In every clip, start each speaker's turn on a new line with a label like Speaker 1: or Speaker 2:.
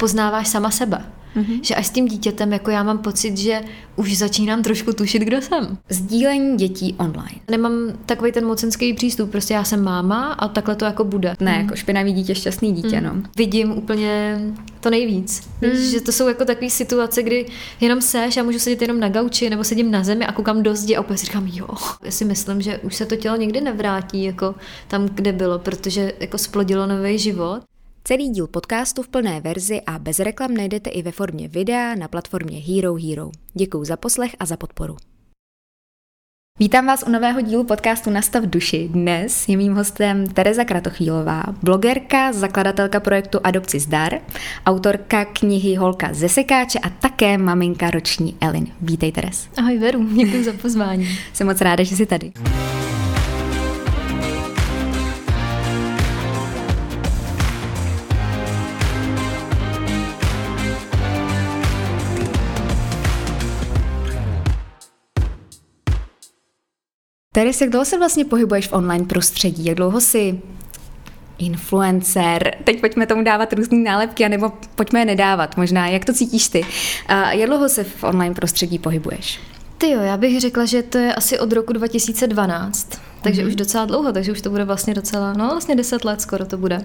Speaker 1: poznáváš sama sebe. Mm-hmm. Že až s tím dítětem, jako já mám pocit, že už začínám trošku tušit, kdo jsem.
Speaker 2: Sdílení dětí online.
Speaker 1: Nemám takový ten mocenský přístup, prostě já jsem máma a takhle to jako bude.
Speaker 2: Ne, mm. jako špinavý dítě, šťastný dítě, mm. no.
Speaker 1: Vidím úplně to nejvíc. Mm. Že to jsou jako takové situace, kdy jenom seš a můžu sedět jenom na gauči nebo sedím na zemi a koukám do zdi a si říkám, jo, já si myslím, že už se to tělo nikdy nevrátí jako tam, kde bylo, protože jako splodilo nový život.
Speaker 2: Celý díl podcastu v plné verzi a bez reklam najdete i ve formě videa na platformě Hero Hero. Děkuji za poslech a za podporu. Vítám vás u nového dílu podcastu Nastav duši. Dnes je mým hostem Tereza Kratochvílová, blogerka, zakladatelka projektu Adopci zdar, autorka knihy Holka ze sekáče a také maminka roční Elin. Vítej, Teres.
Speaker 1: Ahoj, Veru, děkuji za pozvání.
Speaker 2: Jsem moc ráda, že jsi tady. Teres, jak dlouho se vlastně pohybuješ v online prostředí? Jak dlouho jsi influencer? Teď pojďme tomu dávat různé nálepky, anebo pojďme je nedávat možná. Jak to cítíš ty? A jak dlouho se v online prostředí pohybuješ?
Speaker 1: Ty jo, já bych řekla, že to je asi od roku 2012. Takže mm-hmm. už docela dlouho, takže už to bude vlastně docela, no vlastně 10 let skoro to bude.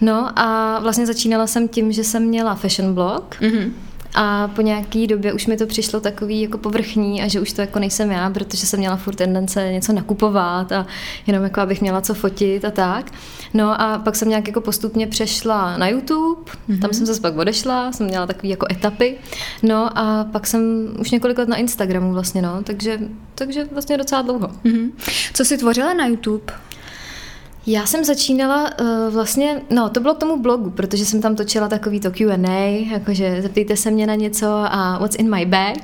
Speaker 1: No a vlastně začínala jsem tím, že jsem měla fashion blog, mm-hmm. A po nějaký době už mi to přišlo takový jako povrchní a že už to jako nejsem já, protože jsem měla furt tendence něco nakupovat a jenom jako abych měla co fotit a tak. No a pak jsem nějak jako postupně přešla na YouTube, mm-hmm. tam jsem se pak odešla, jsem měla takový jako etapy. No a pak jsem už několik let na Instagramu vlastně, no, takže, takže vlastně docela dlouho. Mm-hmm.
Speaker 2: Co jsi tvořila na YouTube?
Speaker 1: Já jsem začínala uh, vlastně, no to bylo k tomu blogu, protože jsem tam točila takový to Q&A, jakože zeptejte se mě na něco a what's in my bag,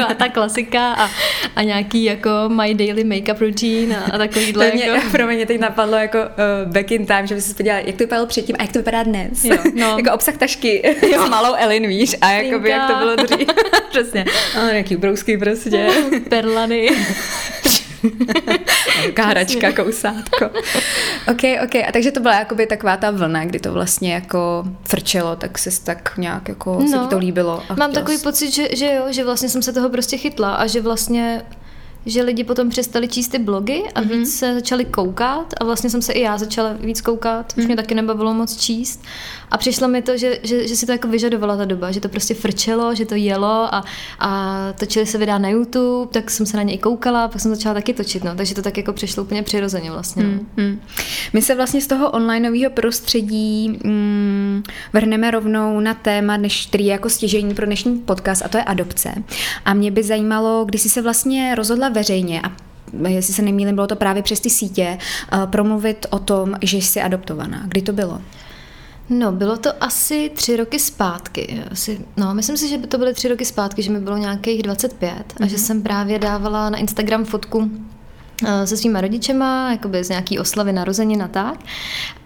Speaker 1: a ta klasika a, a nějaký jako my daily makeup routine a, a takovýhle.
Speaker 2: To mě, jako... Pro mě teď napadlo jako uh, back in time, že by se podívala, jak to vypadalo předtím a jak to vypadá dnes. Jo, no. jako obsah tašky jo. s malou Elin, víš, a jako jak to bylo dřív. Přesně. A nějaký brousky prostě.
Speaker 1: Perlany.
Speaker 2: Káračka, kousátko. OK, OK. A takže to byla jakoby taková ta vlna, kdy to vlastně jako frčelo, tak se tak nějak jako no, se ti to líbilo.
Speaker 1: A mám takový jsi... pocit, že, že jo, že vlastně jsem se toho prostě chytla a že vlastně že lidi potom přestali číst ty blogy a mm-hmm. víc se začali koukat a vlastně jsem se i já začala víc koukat, mm-hmm. už mě mhm. taky nebavilo moc číst a přišlo mi to, že, že, že si to jako vyžadovala ta doba, že to prostě frčelo, že to jelo a, a točili se videa na YouTube, tak jsem se na něj koukala, pak jsem začala taky točit, no, takže to tak jako přišlo úplně přirozeně vlastně. No. Mm-hmm.
Speaker 2: My se vlastně z toho onlineového prostředí mm, vrhneme rovnou na téma, než, který je jako stěžení pro dnešní podcast a to je adopce. A mě by zajímalo, kdy jsi se vlastně rozhodla veřejně a jestli se nemýlím, bylo to právě přes ty sítě, uh, promluvit o tom, že jsi adoptovaná. Kdy to bylo?
Speaker 1: No, bylo to asi tři roky zpátky. Asi, no, myslím si, že by to byly tři roky zpátky, že mi bylo nějakých 25 mm-hmm. a že mhm. jsem právě dávala na Instagram fotku eh, se svýma rodičema, jakoby z nějaký oslavy narozenin a tak.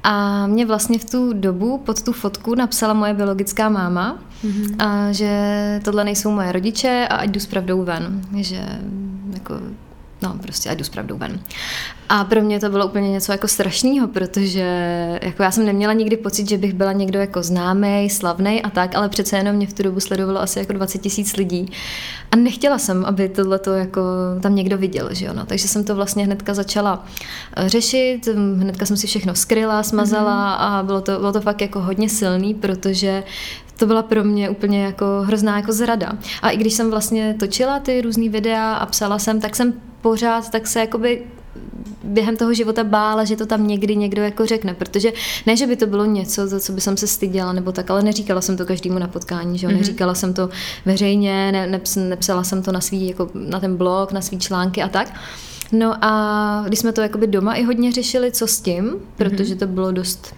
Speaker 1: A mě vlastně v tu dobu pod tu fotku napsala moje biologická máma, mm-hmm. a že tohle nejsou moje rodiče a ať jdu s pravdou ven. Že jako no prostě ať jdu s pravdou ven. A pro mě to bylo úplně něco jako strašného, protože jako já jsem neměla nikdy pocit, že bych byla někdo jako známý, slavný a tak, ale přece jenom mě v tu dobu sledovalo asi jako 20 tisíc lidí. A nechtěla jsem, aby tohle to jako tam někdo viděl, že jo, no. Takže jsem to vlastně hnedka začala eh, řešit, hnedka jsem si všechno skryla, smazala mm-hmm. a bylo to, bylo to fakt jako hodně silný, protože to byla pro mě úplně jako hrozná jako zrada. A i když jsem vlastně točila ty různé videa a psala jsem, tak jsem pořád tak se jakoby během toho života bála, že to tam někdy někdo jako řekne, protože ne, že by to bylo něco, za co by jsem se styděla nebo tak, ale neříkala jsem to každému na potkání, že mm-hmm. neříkala jsem to veřejně, ne, neps, nepsala jsem to na svý, jako na ten blog, na svý články a tak. No a když jsme to jakoby doma i hodně řešili, co s tím, protože mhm. to bylo dost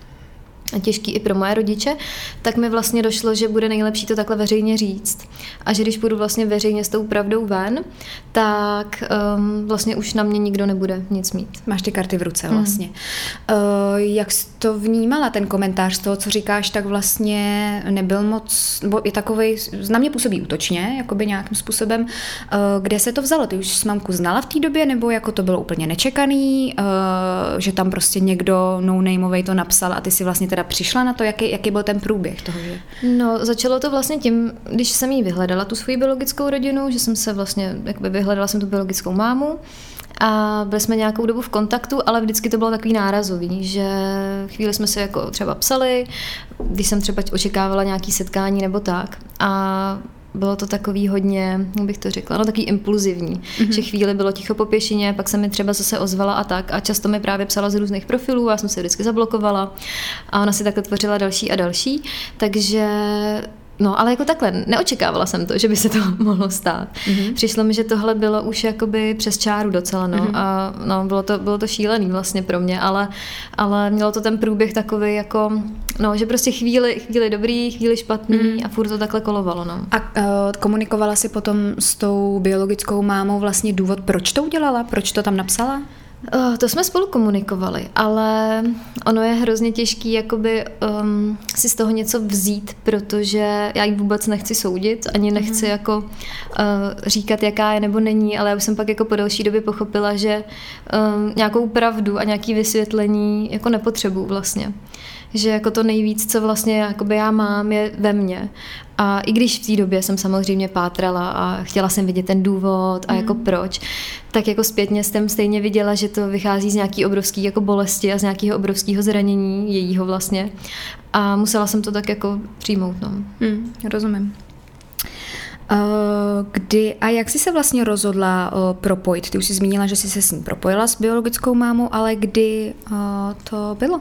Speaker 1: těžký i pro moje rodiče, tak mi vlastně došlo, že bude nejlepší to takhle veřejně říct. A že když půjdu vlastně veřejně s tou pravdou ven, tak um, vlastně už na mě nikdo nebude nic mít.
Speaker 2: Máš ty karty v ruce vlastně. Mm. Uh, jak to vnímala, ten komentář z toho, co říkáš, tak vlastně nebyl moc, nebo je takový, na mě působí útočně, jakoby nějakým způsobem. Eh, kde se to vzalo? Ty už s mamku znala v té době, nebo jako to bylo úplně nečekaný, eh, že tam prostě někdo no to napsal a ty si vlastně teda přišla na to, jaký, jaký byl ten průběh toho, že?
Speaker 1: No, začalo to vlastně tím, když jsem jí vyhledala, tu svoji biologickou rodinu, že jsem se vlastně, jakoby vyhledala jsem tu biologickou mámu, a byli jsme nějakou dobu v kontaktu, ale vždycky to bylo takový nárazový, že chvíli jsme se jako třeba psali, když jsem třeba očekávala nějaký setkání nebo tak. A bylo to takový hodně, jak bych to řekla, no takový impulzivní, mm-hmm. že chvíli bylo ticho po pěšině, pak se mi třeba zase ozvala a tak. A často mi právě psala z různých profilů, já jsem se vždycky zablokovala. A ona si takhle tvořila další a další, takže No, ale jako takhle, neočekávala jsem to, že by se to mohlo stát. Mm-hmm. Přišlo mi, že tohle bylo už jakoby přes čáru docela, no. Mm-hmm. A no, bylo to, bylo to šílený vlastně pro mě, ale, ale mělo to ten průběh takový jako, no, že prostě chvíli, chvíli dobrý, chvíli špatný mm-hmm. a furt to takhle kolovalo, no.
Speaker 2: A uh, komunikovala si potom s tou biologickou mámou vlastně důvod, proč to udělala, proč to tam napsala?
Speaker 1: Uh, to jsme spolu komunikovali, ale ono je hrozně těžký jakoby um, si z toho něco vzít, protože já ji vůbec nechci soudit, ani nechci mm. jako uh, říkat, jaká je nebo není, ale já už jsem pak jako po delší době pochopila, že um, nějakou pravdu a nějaký vysvětlení jako nepotřebuju vlastně že jako to nejvíc, co vlastně jakoby já mám, je ve mně. A i když v té době jsem samozřejmě pátrala a chtěla jsem vidět ten důvod a jako mm. proč, tak jako zpětně jsem stejně viděla, že to vychází z nějaký obrovský jako bolesti a z nějakého obrovského zranění jejího vlastně. A musela jsem to tak jako přijmout. No.
Speaker 2: Mm, rozumím. Kdy a jak jsi se vlastně rozhodla uh, propojit? Ty už jsi zmínila, že jsi se s ní propojila s biologickou mámou, ale kdy uh, to bylo?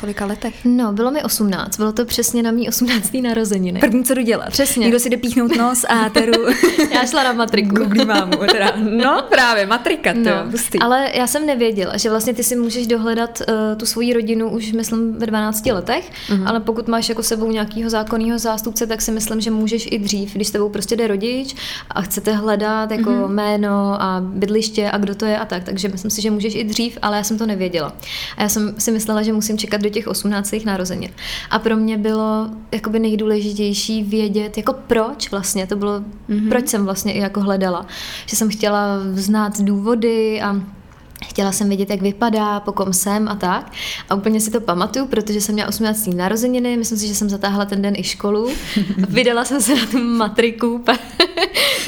Speaker 2: Kolika letech?
Speaker 1: No, bylo mi 18, bylo to přesně na mý 18. narozeniny.
Speaker 2: První, co jdu dělat.
Speaker 1: Přesně.
Speaker 2: Někdo si jde píchnout nos a teru.
Speaker 1: já šla na matriku.
Speaker 2: Google mámu, teda. No, právě, matrika, to no,
Speaker 1: Ale já jsem nevěděla, že vlastně ty si můžeš dohledat uh, tu svoji rodinu už, myslím, ve 12 letech, uh-huh. ale pokud máš jako sebou nějakého zákonného zástupce, tak si myslím, že můžeš i dřív, když s tebou prostě jde rodič a chcete hledat jako uh-huh. jméno a bydliště a kdo to je a tak, takže myslím si, že můžeš i dřív, ale já jsem to nevěděla. A já jsem si myslela, že musím čekat do těch 18. narozenin. A pro mě bylo jakoby nejdůležitější vědět, jako proč vlastně, to bylo, mm-hmm. proč jsem vlastně i jako hledala. Že jsem chtěla znát důvody a Chtěla jsem vědět, jak vypadá, po kom jsem a tak. A úplně si to pamatuju, protože jsem měla 18. narozeniny, myslím si, že jsem zatáhla ten den i školu. Vydala jsem se na tu matriku.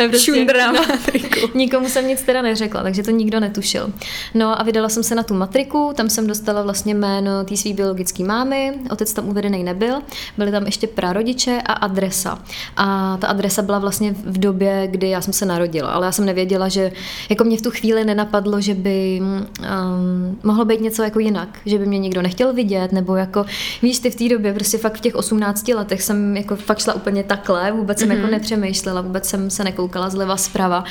Speaker 2: prostě, no, matriku.
Speaker 1: Nikomu jsem nic teda neřekla, takže to nikdo netušil. No a vydala jsem se na tu matriku, tam jsem dostala vlastně jméno té své biologické mámy, otec tam uvedený nebyl, byly tam ještě prarodiče a adresa. A ta adresa byla vlastně v době, kdy já jsem se narodila, ale já jsem nevěděla, že jako mě v tu chvíli nenapadlo, že by um, mohlo být něco jako jinak, že by mě nikdo nechtěl vidět, nebo jako, víš, ty v té době, prostě fakt v těch 18 letech jsem jako fakt šla úplně takhle, vůbec jsem mm-hmm. jako mhm. nepřemýšlela, vůbec jsem se nekoukala zleva zprava.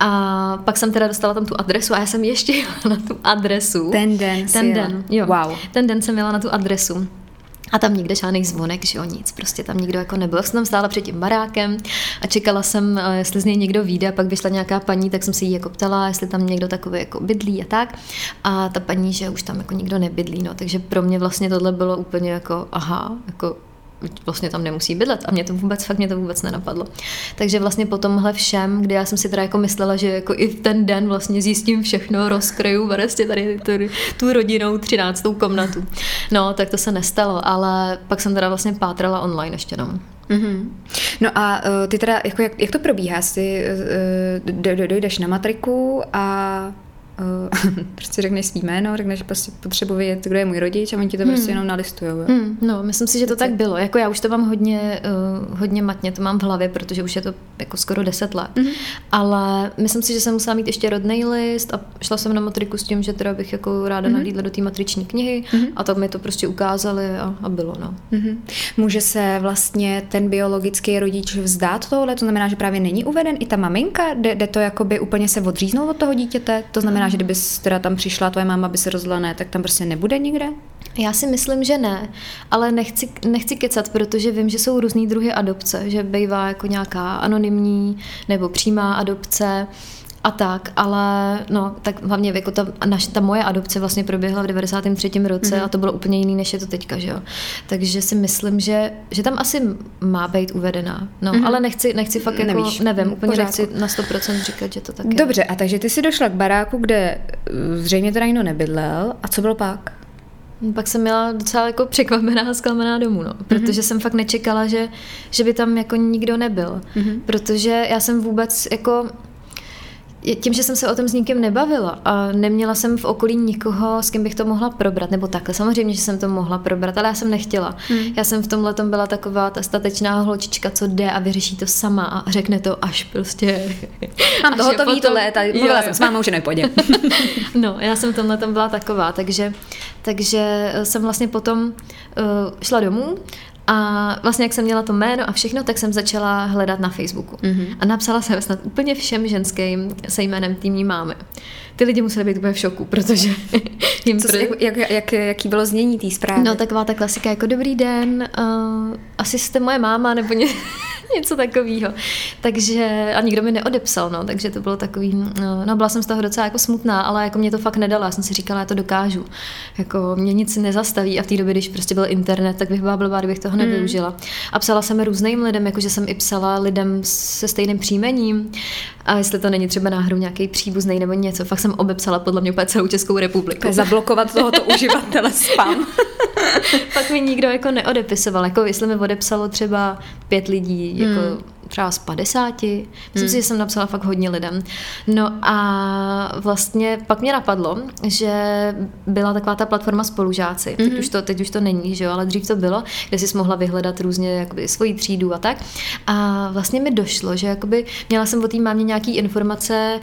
Speaker 1: A pak jsem teda dostala tam tu adresu a já jsem ještě jela na tu adresu.
Speaker 2: Ten den
Speaker 1: Ten den, jo.
Speaker 2: Wow.
Speaker 1: Ten den jsem jela na tu adresu. A tam nikde žádný zvonek, že jo, nic, prostě tam nikdo jako nebyl. Jsem tam stála před tím barákem a čekala jsem, eh, jestli z něj někdo vyjde, a pak vyšla nějaká paní, tak jsem se jí jako ptala, jestli tam někdo takový jako bydlí a tak. A ta paní, že už tam jako nikdo nebydlí, no, takže pro mě vlastně tohle bylo úplně jako, aha, jako vlastně tam nemusí bydlet a mě to vůbec, fakt mě to vůbec nenapadlo. Takže vlastně po tomhle všem, kdy já jsem si teda jako myslela, že jako i v ten den vlastně zjistím všechno, rozkryju vlastně tady tu, tu rodinou třináctou komnatu. No, tak to se nestalo, ale pak jsem teda vlastně pátrala online ještě no.
Speaker 2: Mm-hmm. No a uh, ty teda, jako jak, jak to probíhá? Jsi, uh, dojdeš na matriku a uh, prostě řekneš svý jméno, řekneš prostě potřebuji vědět, kdo je můj rodič a oni ti to hmm. prostě jenom nalistujou.
Speaker 1: Hmm, no, myslím si, že to tak bylo. Jako já už to mám hodně, uh, hodně matně, to mám v hlavě, protože už je to jako skoro deset let. Hmm. Ale myslím si, že jsem musela mít ještě rodný list a šla jsem na matriku s tím, že teda bych jako ráda hmm. nalídla do té matriční knihy hmm. a tak mi to prostě ukázali a, a bylo. No.
Speaker 2: Hmm. Může se vlastně ten biologický rodič vzdát tohle? To znamená, že právě není uveden i ta maminka? Jde, jde to jakoby úplně se odříznout od toho dítěte? To znamená, že kdyby teda tam přišla tvoje máma, by se rozhodla ne, tak tam prostě nebude nikde?
Speaker 1: Já si myslím, že ne, ale nechci, nechci kecat, protože vím, že jsou různý druhy adopce, že bývá jako nějaká anonymní nebo přímá adopce a tak, ale no, tak hlavně jako ta, naš, ta moje adopce vlastně proběhla v 93. roce mm-hmm. a to bylo úplně jiný, než je to teďka, že jo. Takže si myslím, že, že tam asi má být uvedená, no, mm-hmm. ale nechci, nechci fakt jako, Nevíš, nevím, úplně pořádku. nechci na 100% říkat, že to tak je.
Speaker 2: Dobře, a takže ty jsi došla k baráku, kde uh, zřejmě teda někdo nebydlel a co bylo pak?
Speaker 1: Pak jsem měla docela jako překvapená a zklamaná domů, no. Protože mm-hmm. jsem fakt nečekala, že, že by tam jako nikdo nebyl. Mm-hmm. Protože já jsem vůbec jako tím, že jsem se o tom s nikým nebavila a neměla jsem v okolí nikoho, s kým bych to mohla probrat, nebo takhle, samozřejmě, že jsem to mohla probrat, ale já jsem nechtěla. Hmm. Já jsem v tomhle tom byla taková ta statečná holčička, co jde a vyřeší to sama a řekne to až prostě...
Speaker 2: Mám to hotový potom... to léta, mluvila jsem s mámou, že nepojde.
Speaker 1: no, já jsem v tomhle tom byla taková, takže, takže jsem vlastně potom uh, šla domů a vlastně, jak jsem měla to jméno a všechno, tak jsem začala hledat na Facebooku. Mm-hmm. A napsala jsem snad úplně všem ženským se jménem týmní máme. Ty lidi museli být úplně v šoku, protože
Speaker 2: jim Co, jak, jak, jak, jaký bylo znění té zprávy?
Speaker 1: No, taková ta klasika, jako dobrý den, uh, asi jste moje máma, nebo ně, něco takového. Takže a nikdo mi neodepsal, no, takže to bylo takový, no, no, byla jsem z toho docela jako smutná, ale jako mě to fakt nedala, já jsem si říkala, já to dokážu. Jako mě nic nezastaví a v té době, když prostě byl internet, tak bych byla blbá, kdybych toho hmm. nevyužila. A psala jsem různým lidem, jakože jsem i psala lidem se stejným příjmením a jestli to není třeba náhodou nějaký příbuzný nebo něco, fakt jsem obepsala podle mě úplně celou Českou republiku.
Speaker 2: Zablokovat tohoto uživatele spam.
Speaker 1: Pak mi nikdo jako neodepisoval, jako jestli mi odepsalo třeba pět lidí, jako hmm. Třeba z 50. Myslím hmm. si, že jsem napsala fakt hodně lidem. No a vlastně pak mě napadlo, že byla taková ta platforma spolužáci. Hmm. Teď, už to, teď už to není, že jo, ale dřív to bylo, kde jsi mohla vyhledat různě jakoby svoji třídu a tak. A vlastně mi došlo, že jakoby měla jsem o té mámě nějaký informace,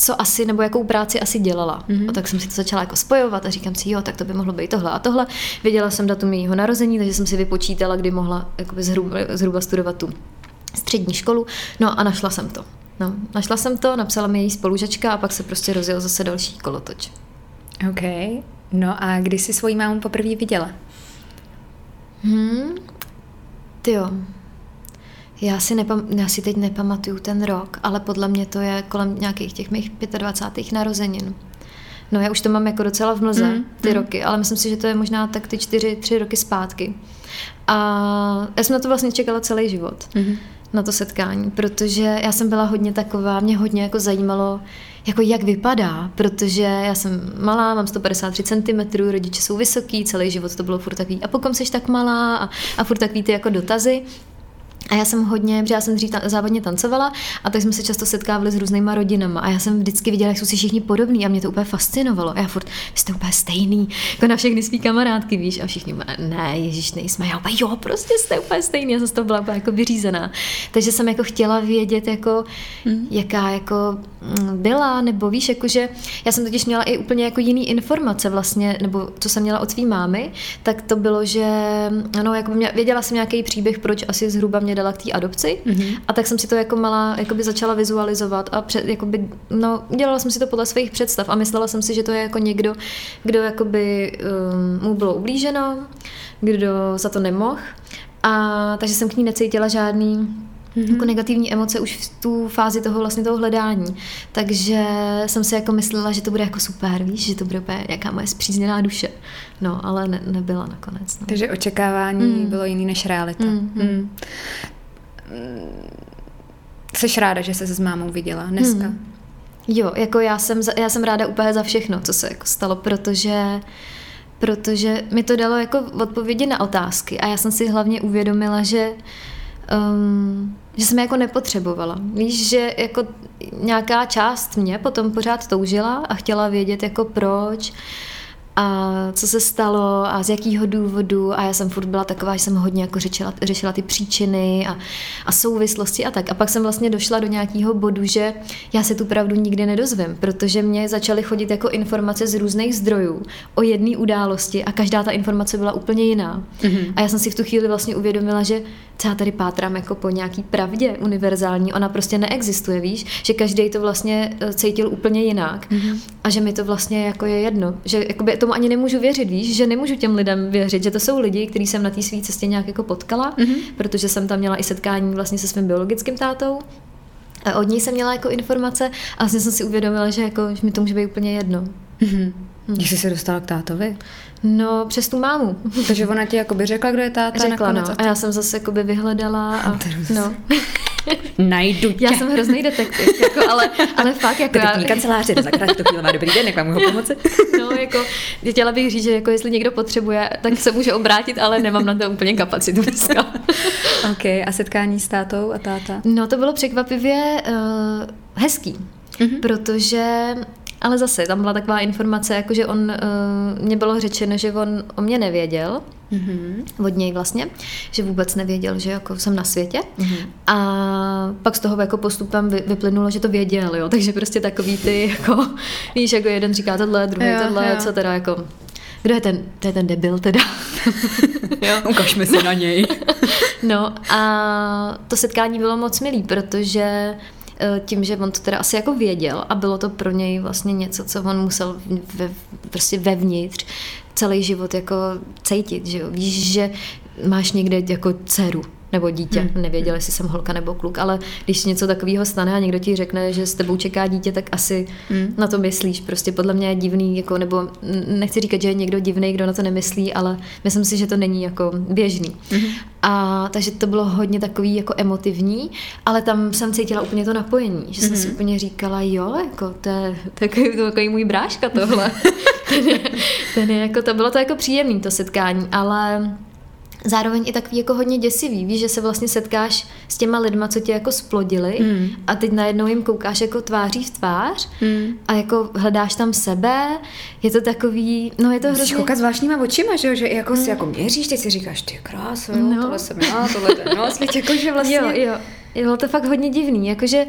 Speaker 1: co asi, nebo jakou práci asi dělala. Mm-hmm. A tak jsem si to začala jako spojovat a říkám si, jo, tak to by mohlo být tohle a tohle. Věděla jsem datum jejího narození, takže jsem si vypočítala, kdy mohla jakoby zhruba, zhruba studovat tu střední školu. No a našla jsem to. No, našla jsem to, napsala mi její spolužačka a pak se prostě rozjel zase další kolotoč.
Speaker 2: OK. No a kdy jsi svoji mámu poprvé viděla?
Speaker 1: Hmm, ty jo, já si, nepam, já si teď nepamatuju ten rok, ale podle mě to je kolem nějakých těch mých 25. narozenin. No já už to mám jako docela v mlze, mm, ty mm. roky, ale myslím si, že to je možná tak ty čtyři, tři roky zpátky. A já jsem na to vlastně čekala celý život, mm. Na to setkání, protože já jsem byla hodně taková, mě hodně jako zajímalo, jako jak vypadá, protože já jsem malá, mám 153 cm, rodiče jsou vysoký, celý život to bylo furt takový, a pokud jsi tak malá? A, a furt takový ty jako dotazy, a já jsem hodně, protože já jsem dřív ta, závodně tancovala a tak jsme se často setkávali s různýma rodinama a já jsem vždycky viděla, jak jsou si všichni podobní a mě to úplně fascinovalo. A já furt, jste úplně stejný, jako na všechny svý kamarádky, víš, a všichni, ne, ježíš, nejsme. Já úplně, jo, prostě jste úplně stejný, já jsem z toho byla úplně jako vyřízená. Takže jsem jako chtěla vědět, jako, hmm. jaká jako mm, byla, nebo víš, jakože já jsem totiž měla i úplně jako jiný informace vlastně, nebo co jsem měla od svý mámy, tak to bylo, že ano, jako mě, věděla jsem nějaký příběh, proč asi zhruba mě dala k té adopci mm-hmm. a tak jsem si to jako malá jakoby začala vizualizovat a před, jakoby, no, dělala jsem si to podle svých představ a myslela jsem si, že to je jako někdo, kdo jakoby um, mu bylo ublíženo, kdo za to nemohl a takže jsem k ní necítila žádný mm-hmm. jako negativní emoce už v tu fázi toho vlastně toho hledání. Takže jsem si jako myslela, že to bude jako super, víš, že to bude úplně nějaká moje zpřízněná duše. No, ale ne, nebyla nakonec. No.
Speaker 2: Takže očekávání mm. bylo jiný než realita. Mm. Mm. Jsi ráda, že se s mámou viděla dneska? Hmm.
Speaker 1: Jo, jako já jsem, já jsem ráda úplně za všechno, co se jako stalo, protože protože mi to dalo jako odpovědi na otázky a já jsem si hlavně uvědomila, že um, že jsem je jako nepotřebovala. Víš, že jako nějaká část mě potom pořád toužila a chtěla vědět jako proč a co se stalo a z jakého důvodu a já jsem furt byla taková, že jsem hodně jako řešila, řešila ty příčiny a, a souvislosti a tak. A pak jsem vlastně došla do nějakého bodu, že já se tu pravdu nikdy nedozvím, protože mě začaly chodit jako informace z různých zdrojů o jedné události a každá ta informace byla úplně jiná. Mm-hmm. A já jsem si v tu chvíli vlastně uvědomila, že já tady pátrám jako po nějaký pravdě univerzální, ona prostě neexistuje, víš, že každý to vlastně eh, cítil úplně jinak mm-hmm. a že mi to vlastně jako je jedno, že jakoby tomu ani nemůžu věřit, víš, že nemůžu těm lidem věřit, že to jsou lidi, kteří jsem na té své cestě nějak jako potkala, mm-hmm. protože jsem tam měla i setkání vlastně se svým biologickým tátou, A od něj jsem měla jako informace a vlastně jsem si uvědomila, že, jako, že mi to může být úplně jedno.
Speaker 2: Mm-hmm. Jak jsi se dostala k tátovi?
Speaker 1: No, přes tu mámu.
Speaker 2: Takže ona ti jakoby řekla, kdo je táta
Speaker 1: Řekla,
Speaker 2: nakonec?
Speaker 1: no. A já jsem zase jakoby vyhledala a, no.
Speaker 2: Najdu tě.
Speaker 1: Já jsem hrozný detektiv, jako, ale, ale fakt jako
Speaker 2: Detektivní já... kanceláře, to zakrát to chvíli má dobrý den, jak vám mohu pomoci?
Speaker 1: No, jako, chtěla bych říct, že jako jestli někdo potřebuje, tak se může obrátit, ale nemám na to úplně kapacitu dneska.
Speaker 2: OK, a setkání s tátou a táta?
Speaker 1: No, to bylo překvapivě uh, hezký, mm-hmm. protože ale zase, tam byla taková informace, jako že on, uh, mě bylo řečeno, že on o mě nevěděl, mm-hmm. od něj vlastně, že vůbec nevěděl, že jako jsem na světě. Mm-hmm. A pak z toho jako postupem vy, vyplynulo, že to věděl, jo, takže prostě takový ty, jako, víš, jako jeden říká tohle, druhý jo, tohle, jo. co teda jako, kdo je ten, to je ten debil teda.
Speaker 2: jo. Ukažme se na něj.
Speaker 1: no a to setkání bylo moc milý, protože Eh, tím, že on to teda asi jako věděl a bylo to pro něj vlastně něco, co on musel ve, prostě vevnitř celý život jako cítit, že jo? Víš, že máš někde jako dceru, nebo dítě. Hmm. Nevěděl, jestli jsem holka nebo kluk, ale když něco takového stane a někdo ti řekne, že s tebou čeká dítě, tak asi hmm. na to myslíš. Prostě podle mě je divný, jako, nebo nechci říkat, že je někdo divný, kdo na to nemyslí, ale myslím si, že to není jako běžný. Hmm. A takže to bylo hodně takový jako emotivní, ale tam jsem cítila úplně to napojení, že jsem hmm. si úplně říkala, jo, jako to je takový, takový můj bráška tohle. ten, je, ten je, jako, to bylo to jako příjemný to setkání, ale zároveň i takový jako hodně děsivý, víš, že se vlastně setkáš s těma lidma, co tě jako splodili mm. a teď najednou jim koukáš jako tváří v tvář mm. a jako hledáš tam sebe, je to takový, no je to hrozně...
Speaker 2: koukat zvláštníma očima, že jo, že jako mm. si jako měříš, teď si říkáš, ty krása, jo, no. tohle jsem já, tohle ten nos, jako že vlastně...
Speaker 1: Jo, jo, bylo to fakt hodně divný, jakože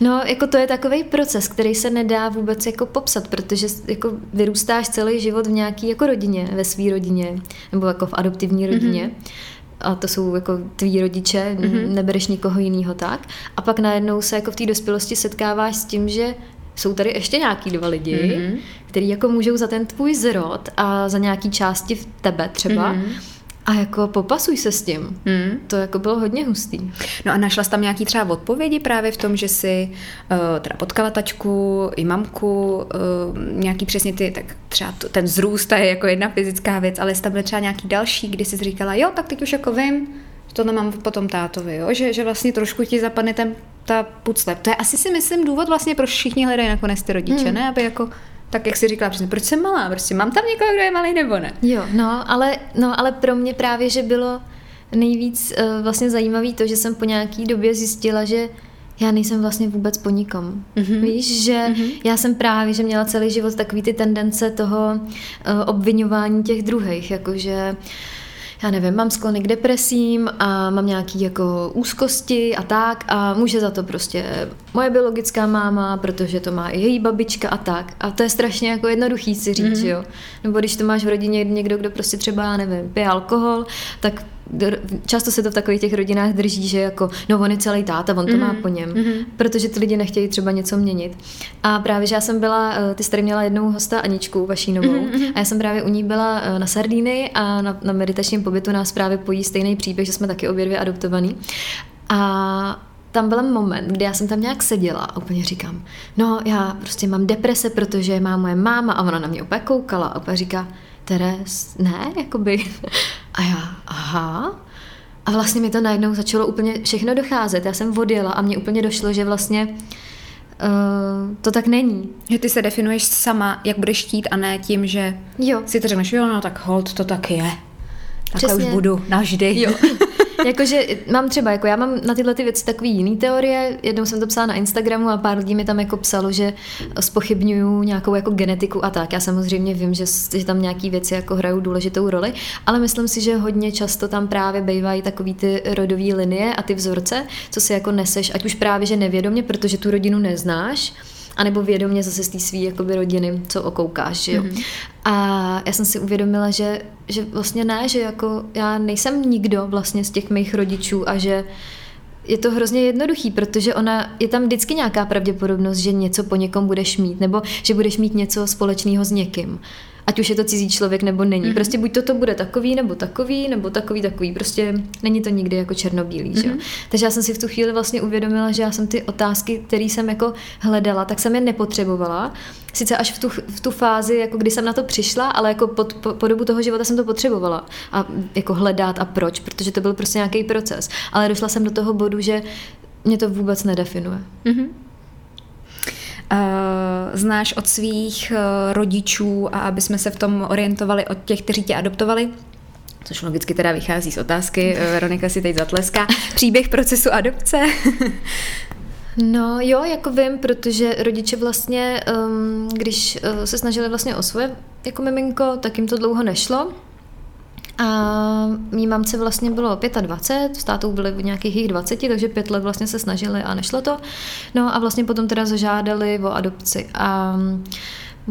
Speaker 1: No, jako to je takový proces, který se nedá vůbec jako popsat, protože jako vyrůstáš celý život v nějaký jako rodině, ve své rodině, nebo jako v adoptivní rodině. Mm-hmm a to jsou jako tví rodiče, mm-hmm. nebereš nikoho jiného tak. A pak najednou se jako v té dospělosti setkáváš s tím, že jsou tady ještě nějaký dva lidi, mm-hmm. který jako můžou za ten tvůj zrod a za nějaký části v tebe třeba mm-hmm a jako popasuj se s tím. Hmm. To jako bylo hodně hustý.
Speaker 2: No a našla jsi tam nějaký třeba odpovědi právě v tom, že si uh, teda potkala tačku i mamku, uh, nějaký přesně ty, tak třeba to, ten zrůst je jako jedna fyzická věc, ale jestli tam byly třeba nějaký další, kdy jsi říkala, jo, tak teď už jako vím, to mám potom tátovi, jo? Že, že vlastně trošku ti zapadne ten, ta pucle. To je asi si myslím důvod vlastně, proč všichni hledají nakonec ty rodiče, hmm. ne? Aby jako tak jak si říkala přesně, proč jsem malá? Prostě mám tam někoho, kdo je malý nebo ne?
Speaker 1: Jo, no ale, no, ale pro mě právě, že bylo nejvíc uh, vlastně zajímavý to, že jsem po nějaký době zjistila, že já nejsem vlastně vůbec po nikom. Mm-hmm. Víš, že mm-hmm. já jsem právě, že měla celý život takový ty tendence toho uh, obvinování těch druhých, jakože uh, já nevím, mám sklony k depresím a mám nějaký jako úzkosti a tak a může za to prostě moje biologická máma, protože to má i její babička a tak. A to je strašně jako jednoduchý si říct, mm-hmm. jo. Nebo když to máš v rodině někdo, kdo prostě třeba, nevím, pije alkohol, tak často se to v takových těch rodinách drží, že jako, no on je celý táta, on to mm. má mhm. po něm, mm. protože ty lidi nechtějí třeba něco měnit. A právě, že já jsem byla, eh, ty jsi tady měla jednou hosta Aničku Vašínovou mm. a já jsem právě u ní byla eh, na Sardíny a na, na meditačním pobytu nás právě pojí stejný příběh, že jsme taky obě dvě adoptovaný. A tam byl moment, kdy já jsem tam nějak seděla a úplně říkám, no já prostě mám deprese, protože má moje máma a ona na mě opět koukala a opět říká, Teres, ne, jakoby. A já, aha. A vlastně mi to najednou začalo úplně všechno docházet. Já jsem odjela a mně úplně došlo, že vlastně uh, to tak není.
Speaker 2: Že ty se definuješ sama, jak budeš chtít a ne tím, že jo. si to řekneš, jo, no tak hold, to tak je. Takhle Přesně. už budu navždy.
Speaker 1: Jo. Jakože mám třeba, jako já mám na tyhle ty věci takový jiný teorie, jednou jsem to psala na Instagramu a pár lidí mi tam jako psalo, že spochybňuju nějakou jako genetiku a tak. Já samozřejmě vím, že, že tam nějaký věci jako hrajou důležitou roli, ale myslím si, že hodně často tam právě bývají takový ty rodové linie a ty vzorce, co si jako neseš, ať už právě, že nevědomě, protože tu rodinu neznáš, anebo vědomě zase z té své jakoby rodiny, co okoukáš, jo. Mm-hmm. A já jsem si uvědomila, že, že vlastně ne, že jako já nejsem nikdo vlastně z těch mých rodičů a že je to hrozně jednoduchý, protože ona je tam vždycky nějaká pravděpodobnost, že něco po někom budeš mít, nebo že budeš mít něco společného s někým. Ať už je to cizí člověk nebo není. Mm-hmm. Prostě buď to, to bude takový, nebo takový, nebo takový, takový. Prostě není to nikdy jako černobílý. Mm-hmm. Že? Takže já jsem si v tu chvíli vlastně uvědomila, že já jsem ty otázky, které jsem jako hledala, tak jsem je nepotřebovala. Sice až v tu, v tu fázi, jako kdy jsem na to přišla, ale jako pod, po, po dobu toho života jsem to potřebovala. A jako hledat a proč, protože to byl prostě nějaký proces. Ale došla jsem do toho bodu, že mě to vůbec nedefinuje. Mm-hmm.
Speaker 2: Uh, znáš od svých uh, rodičů a aby jsme se v tom orientovali od těch, kteří tě adoptovali, což logicky teda vychází z otázky, eh, Veronika si teď zatleská, příběh procesu adopce?
Speaker 1: No jo, jako vím, protože rodiče vlastně, um, když uh, se snažili vlastně o svoje jako miminko, tak jim to dlouho nešlo. A mý mamce vlastně bylo 25, s tátou byly v nějakých jejich 20, takže pět let vlastně se snažili a nešlo to. No a vlastně potom teda zažádali o adopci. A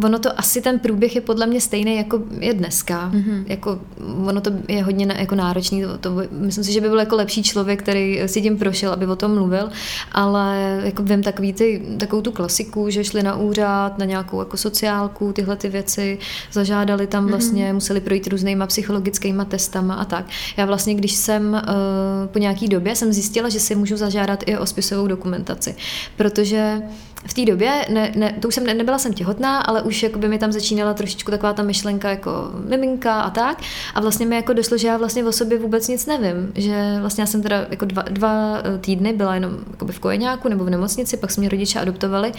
Speaker 1: Ono to asi ten průběh je podle mě stejný, jako je dneska. Mm-hmm. Jako, ono to je hodně na, jako náročný. To, to, myslím si, že by byl jako lepší člověk, který si tím prošel, aby o tom mluvil, ale jako vím takový ty, takovou tu klasiku, že šli na úřad, na nějakou jako sociálku, tyhle ty věci, zažádali tam mhm. vlastně, mm-hmm. museli projít různýma psychologickými testama a tak. Já vlastně, když jsem uh, po nějaký době jsem zjistila, že si můžu zažádat i o spisovou dokumentaci, protože v té době, ne, ne, to už jsem ne, nebyla jsem těhotná, ale už jako by mi tam začínala trošičku taková ta myšlenka jako miminka a tak. A vlastně mi jako došlo, že já vlastně o sobě vůbec nic nevím. Že vlastně já jsem teda jako dva, dva eh, týdny byla jenom v kojeňáku nebo v nemocnici, pak se mě rodiče adoptovali.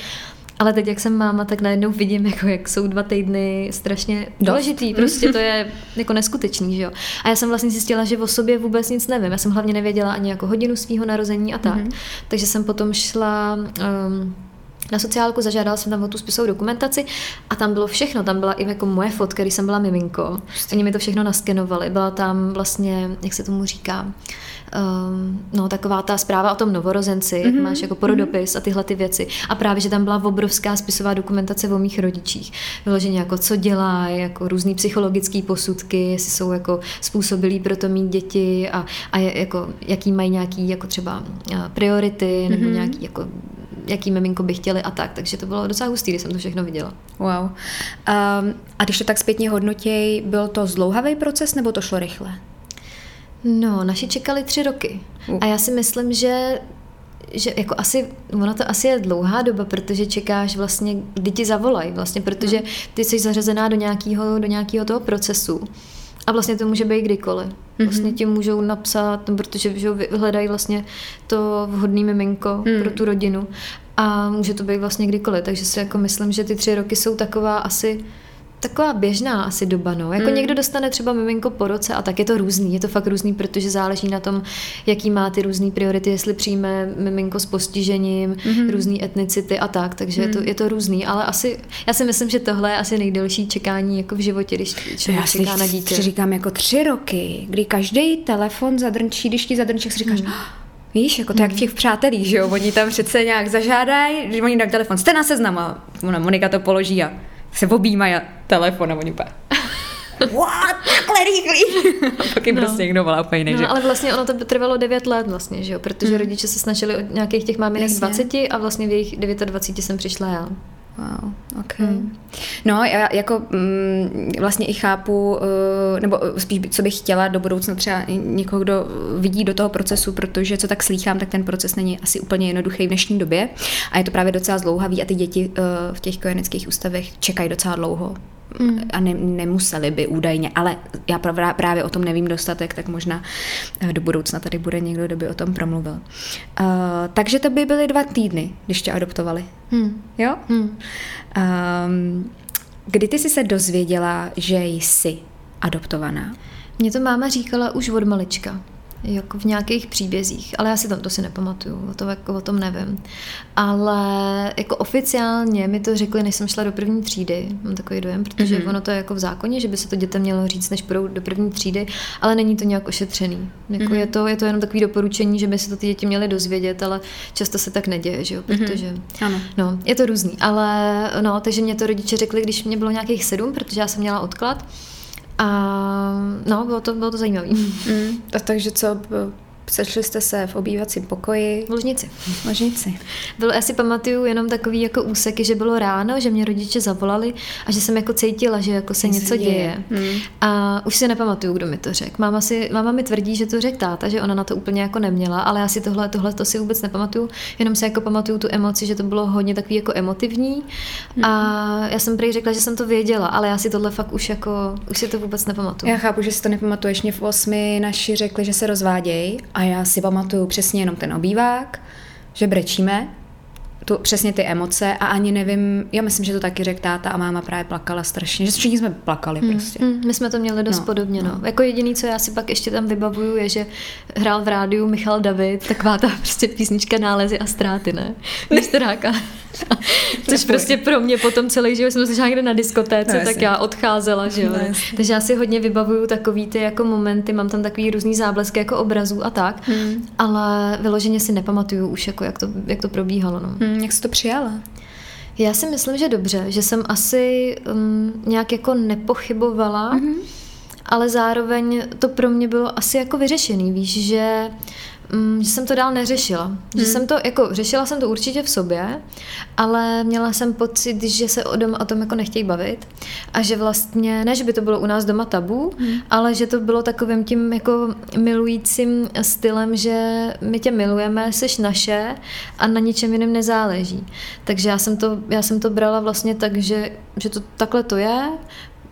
Speaker 1: Ale teď, jak jsem máma, tak najednou vidím, jako, jak jsou dva týdny strašně důležitý. Prostě to je jako neskutečný, že jo. A já jsem vlastně zjistila, že o sobě vůbec nic nevím. Já jsem hlavně nevěděla ani jako hodinu svého narození a tak. Mm-hmm. Takže jsem potom šla... Um, na sociálku, zažádala jsem tam o tu spisovou dokumentaci a tam bylo všechno. Tam byla i jako moje fotka, když jsem byla miminko. Oni mi to všechno naskenovali. Byla tam vlastně, jak se tomu říká, um, no taková ta zpráva o tom novorozenci, mm-hmm. jak mhm. máš jako porodopis mm-hmm. a tyhle ty věci. A právě, že tam byla obrovská spisová dokumentace o mých rodičích. Vyloženě jako co dělají, jako různý psychologické posudky, jestli jsou jako způsobilí pro to mít děti a, a jako, jaký mají nějaký jako třeba priority nebo mm-hmm. nějaký jako jaký miminko by chtěli a tak. Takže to bylo docela hustý, když jsem to všechno viděla.
Speaker 2: Wow. Um, a když to tak zpětně hodnotěj, byl to zlouhavý proces nebo to šlo rychle?
Speaker 1: No, naši čekali tři roky. Uh. A já si myslím, že že jako asi, ono to asi je dlouhá doba, protože čekáš vlastně, kdy ti zavolají, vlastně, protože no. ty jsi zařazená do nějakého, do nějakého toho procesu. A vlastně to může být kdykoliv. Mhm. Vlastně ti můžou napsat, no, protože že hledají vlastně to vhodný miminko mm. pro tu rodinu. A může to být vlastně kdykoliv. Takže si jako myslím, že ty tři roky jsou taková asi taková běžná asi doba, no. Jako mm. někdo dostane třeba miminko po roce a tak je to různý, je to fakt různý, protože záleží na tom, jaký má ty různý priority, jestli přijme miminko s postižením, mm. různý etnicity a tak, takže mm. je, to, hmm. je to různý, ale asi, já si myslím, že tohle je asi nejdelší čekání jako v životě, když člověk čeká na dítě.
Speaker 2: Já říkám jako tři roky, kdy každý telefon zadrnčí, když ti zadrnčí, si říkáš, mm. Víš, jako to jak v těch přátelích, že jo, oni tam přece nějak zažádají, že oni dají telefon, jste na seznam a Monika to položí a se objímají a telefon a oni úplně what, takhle rychlý. a pak jim no. prostě někdo volá úplně jiný,
Speaker 1: no, že? ale vlastně ono to trvalo 9 let vlastně, že jo, protože mm. rodiče se snažili od nějakých těch máminek 20 a vlastně v jejich 29 jsem přišla já.
Speaker 2: Wow, ok. Hmm. No, já jako mm, vlastně i chápu, uh, nebo spíš, co bych chtěla do budoucna třeba někoho, kdo vidí do toho procesu, protože co tak slýchám, tak ten proces není asi úplně jednoduchý v dnešní době a je to právě docela zdlouhavý a ty děti uh, v těch kojeneckých ústavech čekají docela dlouho. Mm. A ne, nemuseli by údajně, ale já právě o tom nevím dostatek, tak možná eh, do budoucna tady bude někdo, kdo by o tom promluvil. Uh, takže to by byly dva týdny, když tě adoptovali. Mm. Jo? Mm. Um, kdy ty jsi se dozvěděla, že jsi adoptovaná?
Speaker 1: Mě to máma říkala už od malička jako v nějakých příbězích, ale já si to, to si nepamatuju, o, to, jako, o tom nevím. Ale jako oficiálně mi to řekli, než jsem šla do první třídy, mám takový dojem, protože mm-hmm. ono to je jako v zákoně, že by se to dětem mělo říct, než půjdou do první třídy, ale není to nějak ošetřený. Jako mm-hmm. je, to, je to jenom takový doporučení, že by se to ty děti měly dozvědět, ale často se tak neděje, že jo, mhm. protože mm-hmm. ano. No, je to různý, ale no, takže mě to rodiče řekli, když mě bylo nějakých sedm, protože já jsem měla odklad, a no, bylo to, bylo to zajímavé.
Speaker 2: Mm, a takže co, Sešli jste se v obývacím pokoji.
Speaker 1: V ložnici.
Speaker 2: V ložnici.
Speaker 1: Bylo, já si pamatuju jenom takový jako úseky, že bylo ráno, že mě rodiče zavolali a že jsem jako cítila, že jako se něco, něco děje. děje. Hmm. A už si nepamatuju, kdo mi to řekl. Máma, si, máma mi tvrdí, že to řekl táta, že ona na to úplně jako neměla, ale já si tohle, tohle to si vůbec nepamatuju, jenom si jako pamatuju tu emoci, že to bylo hodně takový jako emotivní. Hmm. A já jsem prý řekla, že jsem to věděla, ale já si tohle fakt už jako, už si to vůbec nepamatuju.
Speaker 2: Já chápu, že si to nepamatuješ. Mě v osmi naši řekli, že se rozvádějí a já si pamatuju přesně jenom ten obývák, že brečíme, tu, přesně ty emoce a ani nevím, já myslím, že to taky řekl táta a máma právě plakala strašně, že všichni jsme plakali hmm, prostě.
Speaker 1: Hmm, my jsme to měli dost no, podobně, no. no. Jako jediný, co já si pak ještě tam vybavuju, je, že hrál v rádiu Michal David, taková ta prostě písnička Nálezy a ztráty, ne? Misteráka. Což prostě pro mě potom celý život jsem slyšela někde na diskotéce, no, tak já odcházela, že jo. No, Takže já si hodně vybavuju takový ty jako momenty, mám tam takový různý záblesky jako obrazů a tak, hmm. ale vyloženě si nepamatuju už jako jak to, jak to probíhalo. No.
Speaker 2: Hmm, jak jsi to přijala?
Speaker 1: Já si myslím, že dobře, že jsem asi um, nějak jako nepochybovala, mm-hmm. ale zároveň to pro mě bylo asi jako vyřešený, víš, že Mm, že jsem to dál neřešila. Hmm. Že jsem to, jako, řešila jsem to určitě v sobě, ale měla jsem pocit, že se o, doma o tom jako nechtějí bavit a že vlastně, ne, že by to bylo u nás doma tabu, hmm. ale že to bylo takovým tím jako milujícím stylem, že my tě milujeme, jsi naše a na ničem jiném nezáleží. Takže já jsem to, já jsem to brala vlastně tak, že, že to takhle to je,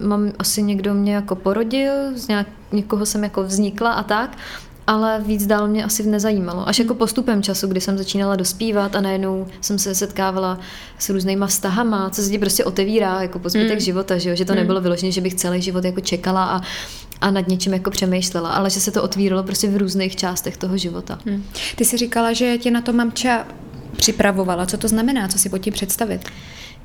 Speaker 1: mám asi někdo mě jako porodil, z nějak, někoho jsem jako vznikla a tak ale víc dál mě asi nezajímalo. Až jako postupem času, kdy jsem začínala dospívat a najednou jsem se setkávala s různýma vztahama, co se ti prostě otevírá jako po zbytek mm. života, že, jo? že to mm. nebylo vyložené, že bych celý život jako čekala a, a nad něčím jako přemýšlela, ale že se to otvíralo prostě v různých částech toho života. Mm.
Speaker 2: Ty jsi říkala, že tě na to mamča připravovala. Co to znamená? Co si pod tím představit?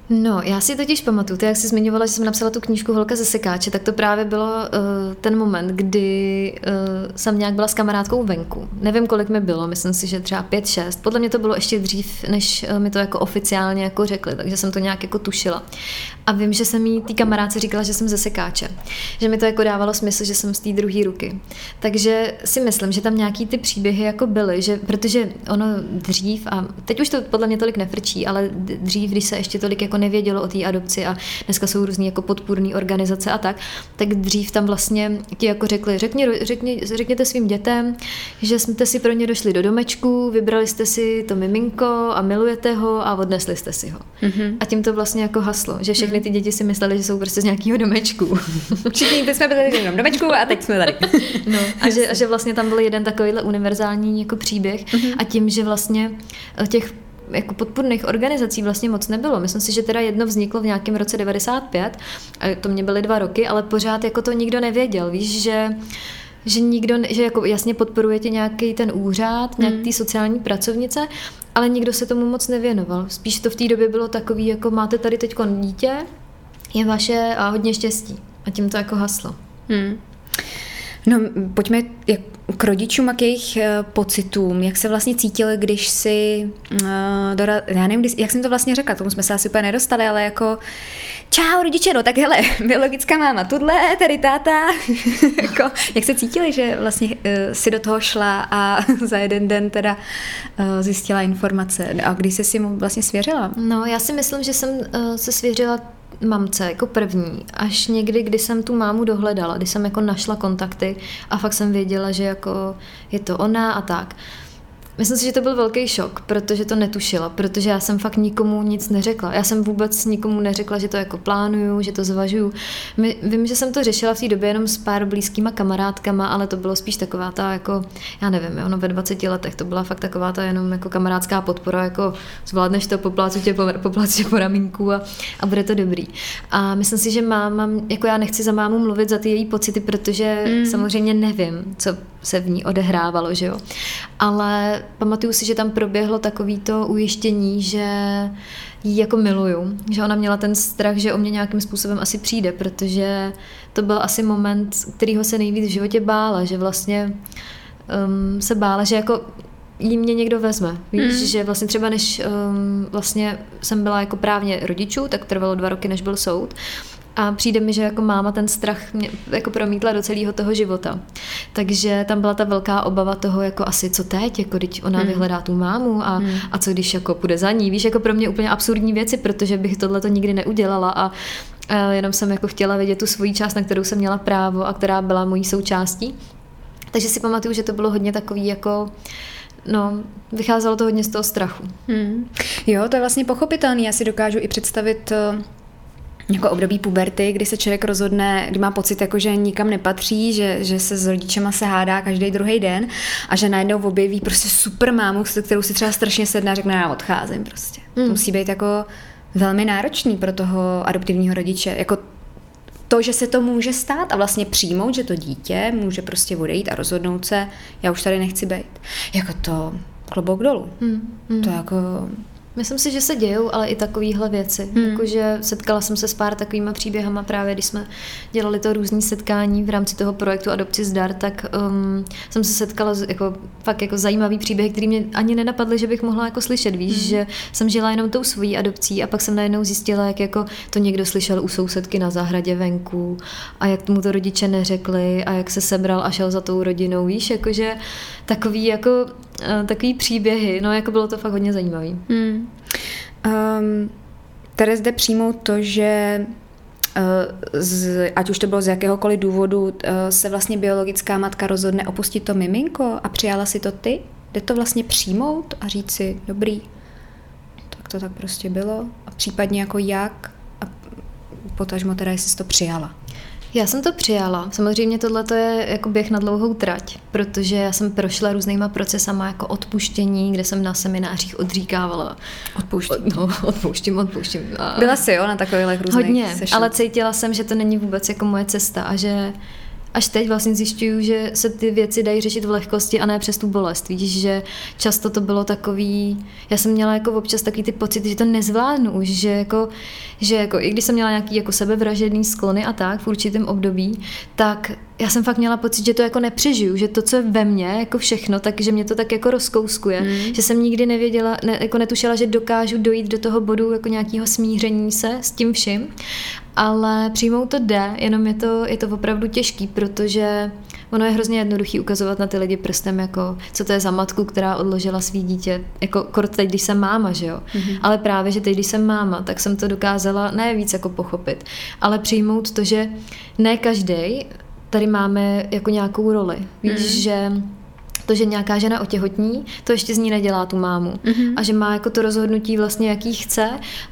Speaker 1: No, já si totiž pamatuju, ty jak jsi zmiňovala, že jsem napsala tu knížku Holka ze sekáče, tak to právě bylo uh, ten moment, kdy uh, jsem nějak byla s kamarádkou venku. Nevím, kolik mi bylo, myslím si, že třeba pět, šest. Podle mě to bylo ještě dřív, než uh, mi to jako oficiálně jako řekli, takže jsem to nějak jako tušila. A vím, že jsem jí té kamarádce říkala, že jsem ze sekáče. Že mi to jako dávalo smysl, že jsem z té druhé ruky. Takže si myslím, že tam nějaký ty příběhy jako byly, že protože ono dřív, a teď už to podle mě tolik nefrčí, ale dřív, když se ještě tolik jako nevědělo o té adopci a dneska jsou různé jako podpůrné organizace a tak, tak dřív tam vlastně ti jako řekli, řekni, řekni, řekněte svým dětem, že jste si pro ně došli do domečku, vybrali jste si to miminko a milujete ho a odnesli jste si ho. Mm-hmm. A tím to vlastně jako haslo, že všechny ty děti si mysleli, že jsou prostě z nějakého domečku.
Speaker 2: Všichni teď jsme byli jenom domečku a teď jsme tady.
Speaker 1: no, a že, a že vlastně tam byl jeden takovýhle univerzální jako příběh mm-hmm. a tím, že vlastně těch jako podpůrných organizací vlastně moc nebylo. Myslím si, že teda jedno vzniklo v nějakém roce 95, a to mě byly dva roky, ale pořád jako to nikdo nevěděl. Víš, že že nikdo, že jako jasně podporujete nějaký ten úřad, nějaký mm. sociální pracovnice, ale nikdo se tomu moc nevěnoval. Spíš to v té době bylo takový, jako máte tady teď dítě, je vaše a hodně štěstí. A tím to jako haslo. Mm.
Speaker 2: No, pojďme jak, k rodičům a k jejich uh, pocitům. Jak se vlastně cítili, když si, uh, dora, já nevím, jak jsem to vlastně řekla, tomu jsme se asi úplně nedostali, ale jako čau rodiče, no tak hele, biologická máma, tudle, tady táta. jako, jak se cítili, že vlastně uh, si do toho šla a za jeden den teda uh, zjistila informace a když se si mu vlastně svěřila?
Speaker 1: No, já si myslím, že jsem uh, se svěřila mamce jako první, až někdy, kdy jsem tu mámu dohledala, kdy jsem jako našla kontakty a fakt jsem věděla, že jako je to ona a tak. Myslím si, že to byl velký šok, protože to netušila, protože já jsem fakt nikomu nic neřekla. Já jsem vůbec nikomu neřekla, že to jako plánuju, že to zvažuju. My, vím, že jsem to řešila v té době jenom s pár blízkýma kamarádkama, ale to bylo spíš taková ta jako, já nevím, ono ve 20 letech to byla fakt taková ta jenom jako kamarádská podpora, jako zvládneš to, poplácu tě po, poplácu tě po ramínku a, a bude to dobrý. A myslím si, že máma, jako já nechci za mámu mluvit za ty její pocity, protože mm. samozřejmě nevím, co se v ní odehrávalo, že jo. Ale pamatuju si, že tam proběhlo takový to ujištění, že ji jako miluju, že ona měla ten strach, že o mě nějakým způsobem asi přijde, protože to byl asi moment, kterýho se nejvíc v životě bála, že vlastně um, se bála, že jako jí mě někdo vezme. Víš, mm. že vlastně třeba než um, vlastně jsem byla jako právně rodičů, tak trvalo dva roky, než byl soud, A přijde mi, že jako máma ten strach mě jako promítla do celého toho života. Takže tam byla ta velká obava toho, jako asi co teď, jako když ona hmm. vyhledá tu mámu a, hmm. a co když jako půjde za ní. Víš, jako pro mě úplně absurdní věci, protože bych tohle to nikdy neudělala a jenom jsem jako chtěla vidět tu svoji část, na kterou jsem měla právo a která byla mojí součástí. Takže si pamatuju, že to bylo hodně takový jako No, vycházelo to hodně z toho strachu.
Speaker 2: Hmm. Jo, to je vlastně pochopitelný. Já si dokážu i představit eh, jako období puberty, kdy se člověk rozhodne, kdy má pocit, jako, že nikam nepatří, že, že se s rodičema se hádá každý druhý den a že najednou objeví prostě super mámu, kterou si třeba strašně sedne a řekne, já odcházím prostě. Hmm. To musí být jako velmi náročný pro toho adoptivního rodiče. Jako to, že se to může stát a vlastně přijmout, že to dítě může prostě odejít a rozhodnout se, já už tady nechci být. Jako to klobouk dolů. Hmm, hmm. To jako
Speaker 1: Myslím si, že se dějou, ale i takovéhle věci. Hmm. Jakože setkala jsem se s pár takovýma příběhama právě, když jsme dělali to různý setkání v rámci toho projektu Adopci zdar, tak um, jsem se setkala s jako, fakt jako zajímavý příběh, který mě ani nenapadly, že bych mohla jako slyšet. Víš, hmm. že jsem žila jenom tou svojí adopcí a pak jsem najednou zjistila, jak jako to někdo slyšel u sousedky na zahradě venku a jak tomu to rodiče neřekli a jak se sebral a šel za tou rodinou. Víš, jakože takový jako uh, takový příběhy, no jako bylo to fakt hodně zajímavý. Hmm.
Speaker 2: Um, tady zde přijmout to, že uh, z, ať už to bylo z jakéhokoliv důvodu, uh, se vlastně biologická matka rozhodne opustit to miminko a přijala si to ty? Jde to vlastně přijmout a říct si, dobrý, tak to tak prostě bylo a případně jako jak a potažmo teda, jestli jsi to přijala.
Speaker 1: Já jsem to přijala. Samozřejmě tohle je jako běh na dlouhou trať, protože já jsem prošla různýma procesama jako odpuštění, kde jsem na seminářích odříkávala.
Speaker 2: Odpouštím.
Speaker 1: No, odpouštím, odpouštím.
Speaker 2: A... Byla jsi jo na takových různých
Speaker 1: Hodně, session. ale cítila jsem, že to není vůbec jako moje cesta a že až teď vlastně zjišťuju, že se ty věci dají řešit v lehkosti a ne přes tu bolest. Víš, že často to bylo takový, já jsem měla jako občas takový ty pocity, že to nezvládnu už, že jako, že jako i když jsem měla nějaký jako sebevražedný sklony a tak v určitém období, tak já jsem fakt měla pocit, že to jako nepřežiju, že to, co je ve mně, jako všechno, takže mě to tak jako rozkouskuje, mm. že jsem nikdy nevěděla, ne, jako netušila, že dokážu dojít do toho bodu jako nějakého smíření se s tím vším, ale přijmout to jde, jenom je to, je to opravdu těžký, protože ono je hrozně jednoduchý ukazovat na ty lidi prstem, jako co to je za matku, která odložila svý dítě, jako kort teď, když jsem máma, že jo. Mm-hmm. Ale právě, že teď, když jsem máma, tak jsem to dokázala ne víc jako pochopit, ale přijmout to, že ne každý tady máme jako nějakou roli. Víš, mm. že to, že nějaká žena otěhotní, to ještě z ní nedělá tu mámu. Mm-hmm. A že má jako to rozhodnutí vlastně, jaký chce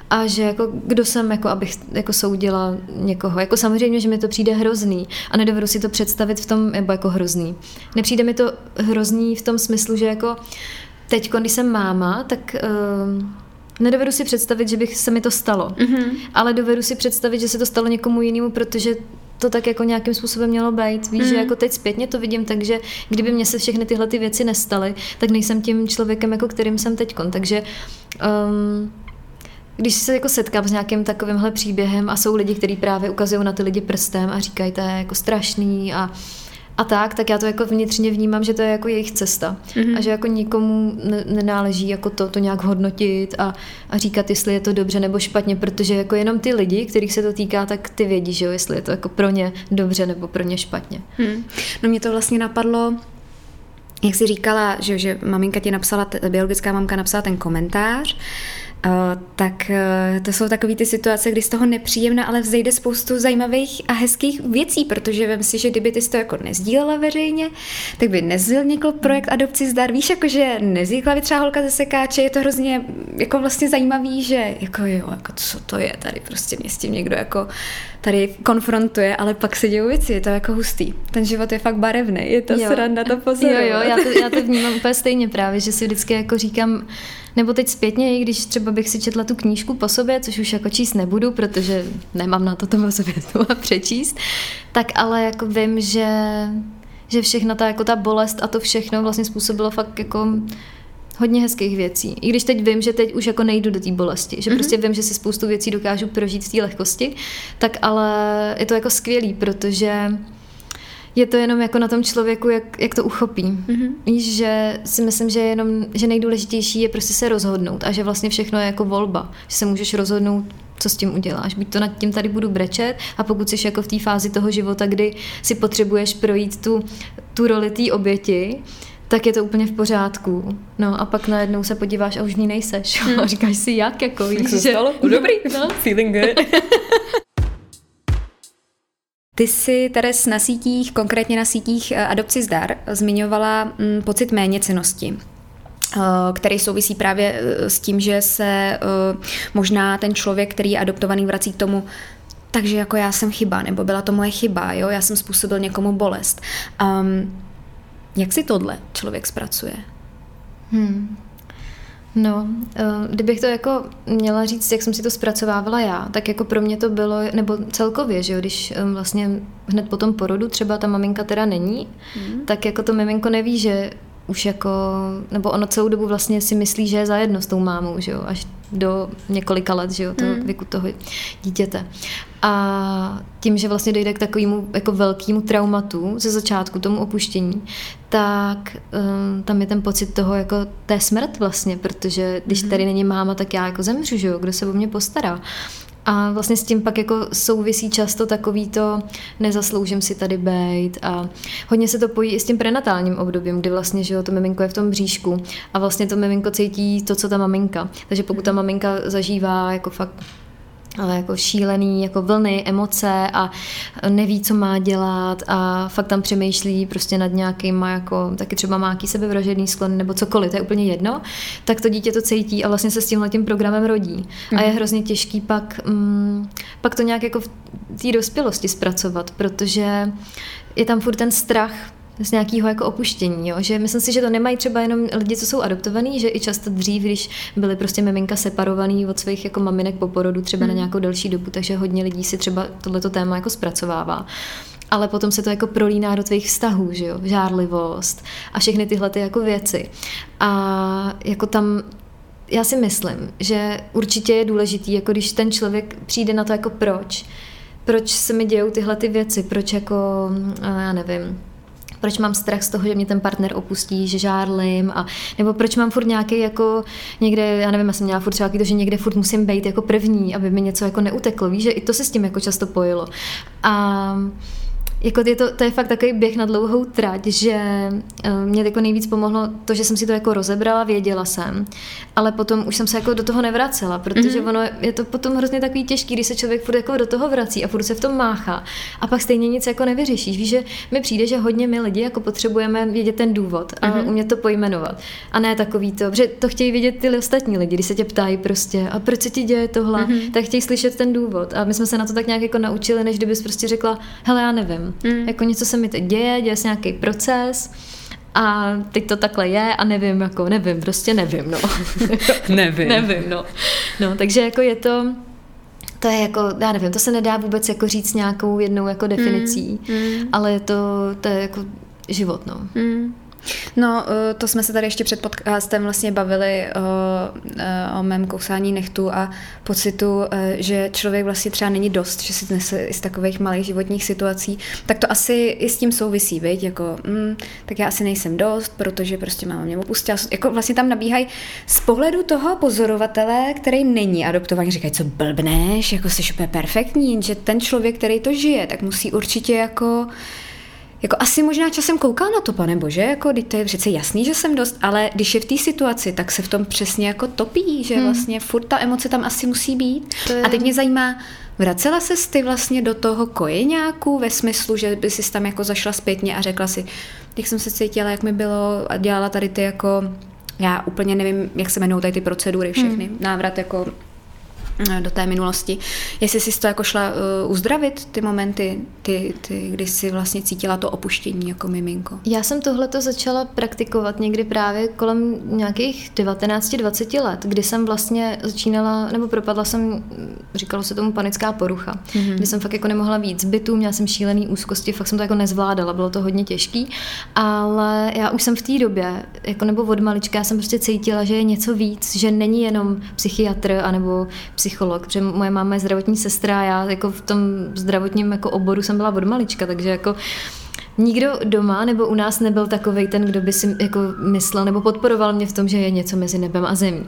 Speaker 1: a že jako kdo jsem, jako abych jako soudila někoho. Jako samozřejmě, že mi to přijde hrozný a nedovedu si to představit v tom, nebo jako hrozný. Nepřijde mi to hrozný v tom smyslu, že jako teď, když jsem máma, tak uh, nedovedu si představit, že bych se mi to stalo. Mm-hmm. Ale dovedu si představit, že se to stalo někomu jinému, protože to tak jako nějakým způsobem mělo být. Víš, mm. že jako teď zpětně to vidím, takže kdyby mě se všechny tyhle ty věci nestaly, tak nejsem tím člověkem, jako kterým jsem teď. Takže um, když se jako setkám s nějakým takovýmhle příběhem a jsou lidi, kteří právě ukazují na ty lidi prstem a říkají, to je jako strašný a a tak, tak já to jako vnitřně vnímám, že to je jako jejich cesta. Mm-hmm. A že jako nikomu nenáleží jako to, to nějak hodnotit a, a říkat, jestli je to dobře nebo špatně, protože jako jenom ty lidi, kterých se to týká, tak ty vědí, že jo, jestli je to jako pro ně dobře nebo pro ně špatně.
Speaker 2: Hmm. No mě to vlastně napadlo, jak jsi říkala, že, že maminka ti napsala, biologická mamka napsala ten komentář, Uh, tak uh, to jsou takové ty situace, kdy z toho nepříjemná, ale vzejde spoustu zajímavých a hezkých věcí, protože vím si, že kdyby ty to jako nezdílela veřejně, tak by nezvznikl projekt Adopci zdar. Víš, jako že nezvykla by třeba holka ze sekáče, je to hrozně jako vlastně zajímavý, že jako jo, jako co to je tady, prostě mě s tím někdo jako tady konfrontuje, ale pak se dějou věci, je to jako hustý. Ten život je fakt barevný, je to jo. sranda to pozorovat.
Speaker 1: Jo, jo, já to, já to vnímám úplně stejně právě, že si vždycky jako říkám, nebo teď zpětně, i když třeba bych si četla tu knížku po sobě, což už jako číst nebudu, protože nemám na to to po sobě a přečíst, tak ale jako vím, že, že všechna ta, jako ta bolest a to všechno vlastně způsobilo fakt jako hodně hezkých věcí. I když teď vím, že teď už jako nejdu do té bolesti, že mm-hmm. prostě vím, že si spoustu věcí dokážu prožít v té lehkosti, tak ale je to jako skvělý, protože je to jenom jako na tom člověku, jak, jak to uchopí. Mm-hmm. Víš, že si myslím, že jenom, že nejdůležitější je prostě se rozhodnout a že vlastně všechno je jako volba. Že se můžeš rozhodnout co s tím uděláš. Buď to nad tím tady budu brečet a pokud jsi jako v té fázi toho života, kdy si potřebuješ projít tu, tu roli té oběti, tak je to úplně v pořádku. No a pak najednou se podíváš a už v ní nejseš. Hmm. A říkáš si, jak, jako víš,
Speaker 2: že... Stalo? Dobrý, no. feeling good. Ty jsi, Teres, na sítích, konkrétně na sítích eh, Adopci zdar, zmiňovala mm, pocit méněcenosti eh, který souvisí právě eh, s tím, že se možná ten člověk, který je adoptovaný, vrací k tomu, takže jako já jsem chyba, nebo byla to moje chyba, jo, já jsem způsobil někomu bolest. Um, jak si tohle člověk zpracuje?
Speaker 1: Hmm. No, eh, kdybych to jako měla říct, jak jsem si to zpracovávala já, tak jako pro mě to bylo, nebo celkově, že jo, když eh, vlastně hned po tom porodu třeba ta maminka teda není, mm. tak jako to miminko neví, že už jako, nebo ono celou dobu vlastně si myslí, že je zajedno s tou mámou, že jo, až do několika let, že jo, toho mm. věku toho dítěte. A tím, že vlastně dojde k takovému jako velkému traumatu ze začátku, tomu opuštění, tak um, tam je ten pocit toho jako té smrt vlastně, protože když mm. tady není máma, tak já jako zemřu, že jo, kdo se o mě postará. A vlastně s tím pak jako souvisí často takový to nezasloužím si tady bejt a hodně se to pojí i s tím prenatálním obdobím, kdy vlastně, že jo, to miminko je v tom bříšku a vlastně to miminko cítí to, co ta maminka. Takže pokud ta maminka zažívá jako fakt ale jako šílený, jako vlny, emoce a neví, co má dělat a fakt tam přemýšlí prostě nad nějakým, jako taky třeba má jaký sebevražedný sklon nebo cokoliv, to je úplně jedno, tak to dítě to cítí a vlastně se s tímhle tím programem rodí. Mm. A je mhm. hrozně těžký pak, mm, pak to nějak jako v té dospělosti zpracovat, protože je tam furt ten strach z nějakého jako opuštění, jo? že myslím si, že to nemají třeba jenom lidi, co jsou adoptovaní, že i často dřív, když byly prostě miminka separovaný od svých jako maminek po porodu třeba hmm. na nějakou delší dobu, takže hodně lidí si třeba tohleto téma jako zpracovává ale potom se to jako prolíná do tvých vztahů, že jo, žárlivost a všechny tyhle ty jako věci. A jako tam já si myslím, že určitě je důležitý, jako když ten člověk přijde na to jako proč, proč se mi dějou tyhle ty věci, proč jako, já nevím, proč mám strach z toho, že mě ten partner opustí, že žárlim, a, nebo proč mám furt nějaký jako někde, já nevím, já jsem měla furt třeba to, že někde furt musím být jako první, aby mi něco jako neuteklo, víš, že i to se s tím jako často pojilo. A jako je to, to je fakt takový běh na dlouhou trať, že eh, mě jako nejvíc pomohlo to, že jsem si to jako rozebrala, věděla jsem, ale potom už jsem se jako do toho nevracela, protože mm-hmm. ono je to potom hrozně takový těžký, když se člověk furt jako do toho vrací a furt se v tom máchá a pak stejně nic jako nevyřešíš. Víš, že mi přijde, že hodně my lidi jako potřebujeme vědět ten důvod a mm-hmm. umět to pojmenovat. A ne takový to, že to chtějí vědět ty ostatní lidi, když se tě ptají prostě, a proč se ti děje tohle, mm-hmm. tak chtějí slyšet ten důvod. A my jsme se na to tak nějak jako naučili, než kdybys prostě řekla, hele, já nevím. Mm. Jako něco se mi teď děje, děje se nějaký proces a teď to takhle je a nevím, jako nevím, prostě nevím, no.
Speaker 2: nevím.
Speaker 1: nevím, no. No, takže jako je to, to je jako, já nevím, to se nedá vůbec jako říct nějakou jednou jako definicí, mm, mm. ale je to, to je jako život, no. Mm.
Speaker 2: No, eh, to jsme se tady ještě před podcastem vlastně bavili o, eh, o mém kousání nechtu a pocitu, eh, že člověk vlastně třeba není dost, že si nese i z takových malých životních situací, tak to asi i s tím souvisí, viď? Jako, mm, tak já asi nejsem dost, protože prostě máma mě opustila. Jako vlastně tam nabíhají z pohledu toho pozorovatele, který není adoptovaný, říkají, co blbneš, jako jsi úplně perfektní, že ten člověk, který to žije, tak musí určitě jako jako asi možná časem koukal na to, pane bože, jako teď to je přece jasný, že jsem dost, ale když je v té situaci, tak se v tom přesně jako topí, že hmm. vlastně furt ta emoce tam asi musí být. A teď mě zajímá, vracela se ty vlastně do toho kojeňáku ve smyslu, že by si tam jako zašla zpětně a řekla si, jak jsem se cítila, jak mi bylo a dělala tady ty jako já úplně nevím, jak se jmenují tady ty procedury všechny. Hmm. Návrat jako do té minulosti. Jestli jsi to jako šla uh, uzdravit, ty momenty, ty, ty, kdy jsi vlastně cítila to opuštění jako miminko?
Speaker 1: Já jsem tohleto začala praktikovat někdy právě kolem nějakých 19-20 let, kdy jsem vlastně začínala, nebo propadla jsem, říkalo se tomu panická porucha, mm-hmm. kdy jsem fakt jako nemohla víc bytu, měla jsem šílený úzkosti, fakt jsem to jako nezvládala, bylo to hodně těžký, ale já už jsem v té době, jako nebo od malička, já jsem prostě cítila, že je něco víc, že není jenom psychiatr anebo psycholog, protože moje máma je zdravotní sestra a já jako v tom zdravotním jako oboru jsem byla od malička, takže jako nikdo doma nebo u nás nebyl takovej ten, kdo by si jako myslel nebo podporoval mě v tom, že je něco mezi nebem a zemí.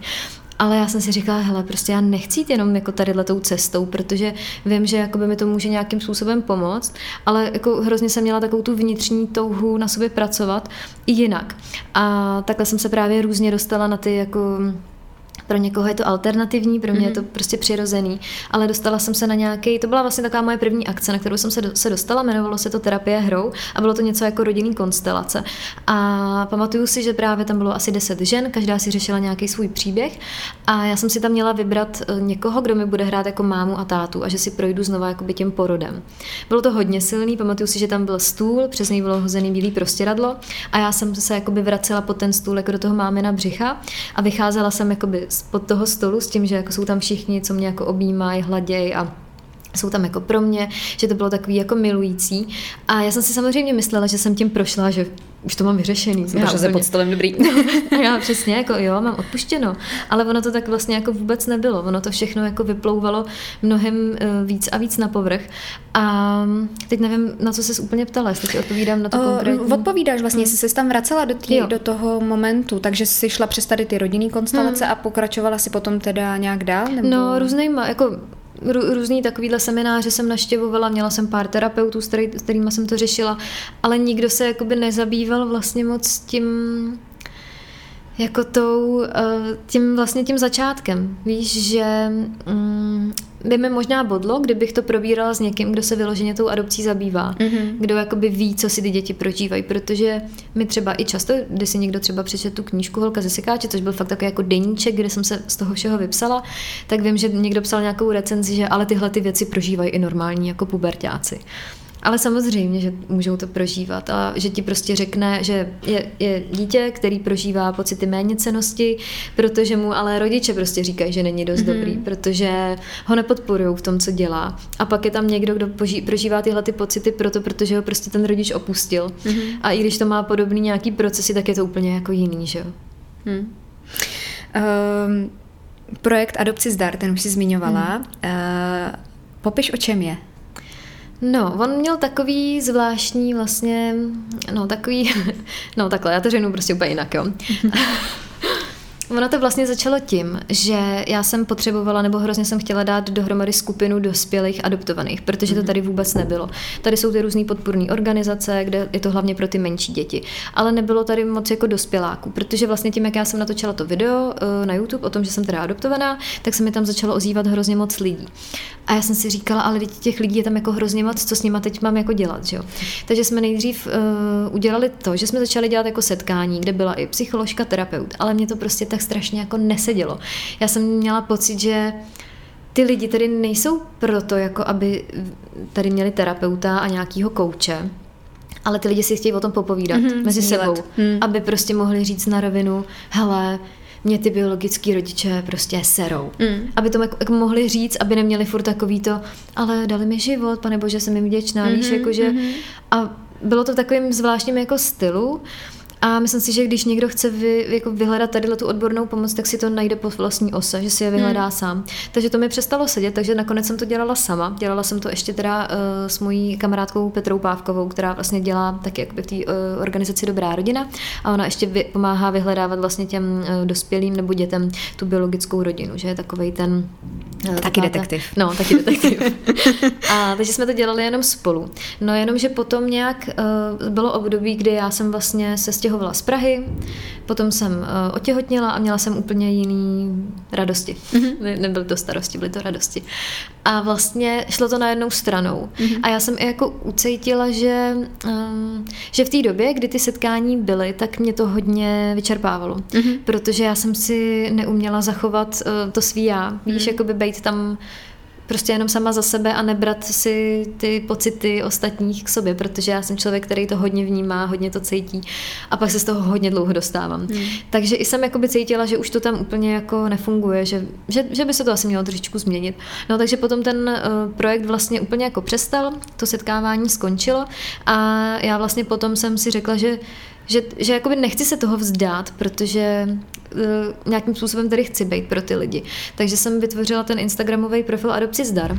Speaker 1: ale já jsem si říkala, hele, prostě já nechci jít jenom jako tady tou cestou, protože vím, že jakoby mi to může nějakým způsobem pomoct, ale jako hrozně jsem měla takovou tu vnitřní touhu na sobě pracovat i jinak. A takhle jsem se právě různě dostala na ty jako pro někoho je to alternativní, pro mě mm-hmm. je to mhm. prostě přirozený, ale dostala jsem se na nějaký, to byla vlastně taková moje první akce, na kterou jsem se, do, se dostala, jmenovalo se to terapie hrou a bylo to něco jako rodinný konstelace. A pamatuju si, že právě tam bylo asi 10 žen, každá si řešila nějaký svůj příběh a já jsem si tam měla vybrat eh, někoho, kdo mi bude hrát jako mámu a tátu a že si projdu znova jakoby tím porodem. Bylo to hodně silný, pamatuju si, že tam byl stůl, přes něj bylo hozený bílý prostěradlo a já jsem se jakoby vracela pod ten stůl jako do toho mámina břicha a vycházela jsem jakoby spod toho stolu s tím, že jako jsou tam všichni, co mě jako objímají, hladěj a jsou tam jako pro mě, že to bylo takový jako milující. A já jsem si samozřejmě myslela, že jsem tím prošla, že už to mám vyřešený.
Speaker 2: Jsem se pod stolem dobrý.
Speaker 1: Já přesně, jako jo, mám odpuštěno. Ale ono to tak vlastně jako vůbec nebylo. Ono to všechno jako vyplouvalo mnohem eh, víc a víc na povrch. A teď nevím, na co jsi úplně ptala, jestli ti odpovídám na to uh, konkrétně.
Speaker 2: Odpovídáš vlastně, hmm. jestli jsi tam vracela do, tý, do toho momentu, takže jsi šla přes tady ty rodinný konstelace hmm. a pokračovala si potom teda nějak dál? Nebo...
Speaker 1: No různýma, jako různý takovýhle semináře jsem naštěvovala, měla jsem pár terapeutů, s, který, s kterými jsem to řešila, ale nikdo se jakoby nezabýval vlastně moc tím, jako tou, eh, tím vlastně tím začátkem. Víš, že mm, by mi možná bodlo, kdybych to probírala s někým, kdo se vyloženě tou adopcí zabývá, mm-hmm. kdo jakoby ví, co si ty děti prožívají, protože mi třeba i často, když si někdo třeba přečet tu knížku Holka ze sekáče, což byl fakt takový jako deníček, kde jsem se z toho všeho vypsala, tak vím, že někdo psal nějakou recenzi, že ale tyhle ty věci prožívají i normální jako pubertáci. Ale samozřejmě, že můžou to prožívat a že ti prostě řekne, že je, je dítě, který prožívá pocity méněcenosti, protože mu ale rodiče prostě říkají, že není dost mm-hmm. dobrý, protože ho nepodporují v tom, co dělá. A pak je tam někdo, kdo poží, prožívá tyhle ty pocity proto, protože ho prostě ten rodič opustil. Mm-hmm. A i když to má podobný nějaký procesy, tak je to úplně jako jiný, že jo? Hmm.
Speaker 2: Um, projekt Adopci zdar, ten už jsi zmiňovala. Hmm. Uh, popiš, o čem je?
Speaker 1: No, on měl takový zvláštní vlastně, no takový, no takhle, já to řeknu prostě úplně jinak, jo. Ono to vlastně začalo tím, že já jsem potřebovala, nebo hrozně jsem chtěla dát dohromady skupinu dospělých adoptovaných, protože to mhm. tady vůbec nebylo. Tady jsou ty různé podpůrné organizace, kde je to hlavně pro ty menší děti. Ale nebylo tady moc jako dospěláků, protože vlastně tím, jak já jsem natočila to video eh, na YouTube o tom, že jsem teda adoptovaná, tak se mi tam začalo ozývat hrozně moc lidí. A já jsem si říkala, ale těch lidí je tam jako hrozně moc, co s nima teď mám jako dělat, že jo. Takže jsme nejdřív uh, udělali to, že jsme začali dělat jako setkání, kde byla i psycholožka, terapeut, ale mě to prostě tak strašně jako nesedělo. Já jsem měla pocit, že ty lidi tady nejsou proto, jako aby tady měli terapeuta a nějakýho kouče, ale ty lidi si chtějí o tom popovídat mm-hmm, mezi sebou, mm. aby prostě mohli říct na rovinu, hele, mě ty biologický rodiče prostě serou. Mm. Aby to jako, jako mohli říct, aby neměli furt takový to, ale dali mi život, pane bože, jsem jim vděčná, mm-hmm, víš, jakože mm-hmm. a bylo to v takovým zvláštním jako stylu, a myslím si, že když někdo chce vy, jako vyhledat tady tu odbornou pomoc, tak si to najde po vlastní ose, že si je vyhledá hmm. sám. Takže to mi přestalo sedět, takže nakonec jsem to dělala sama. Dělala jsem to ještě teda uh, s mojí kamarádkou Petrou Pávkovou, která vlastně dělá taky jakoby v té uh, organizaci Dobrá rodina a ona ještě vy, pomáhá vyhledávat vlastně těm uh, dospělým nebo dětem tu biologickou rodinu, že je takovej ten
Speaker 2: uh, taky detektiv.
Speaker 1: Ta, no, taky detektiv. a takže jsme to dělali jenom spolu. No jenom, že potom nějak uh, bylo období, kdy já jsem vlastně se stěhovala z Prahy, potom jsem uh, otěhotněla a měla jsem úplně jiný radosti. Mm-hmm. Ne, nebyly to starosti, byly to radosti. A vlastně šlo to na jednou stranou. Mm-hmm. A já jsem i jako ucítila, že, um, že v té době, kdy ty setkání byly, tak mě to hodně vyčerpávalo. Mm-hmm. Protože já jsem si neuměla zachovat uh, to svý já. Víš, mm-hmm. jakoby být tam prostě jenom sama za sebe a nebrat si ty pocity ostatních k sobě, protože já jsem člověk, který to hodně vnímá, hodně to cítí a pak se z toho hodně dlouho dostávám. Hmm. Takže i jsem jakoby cítila, že už to tam úplně jako nefunguje, že, že, že by se to asi mělo trošičku změnit. No takže potom ten uh, projekt vlastně úplně jako přestal, to setkávání skončilo a já vlastně potom jsem si řekla, že že, že jakoby nechci se toho vzdát, protože uh, nějakým způsobem tady chci být pro ty lidi. Takže jsem vytvořila ten Instagramový profil Adopci zdar,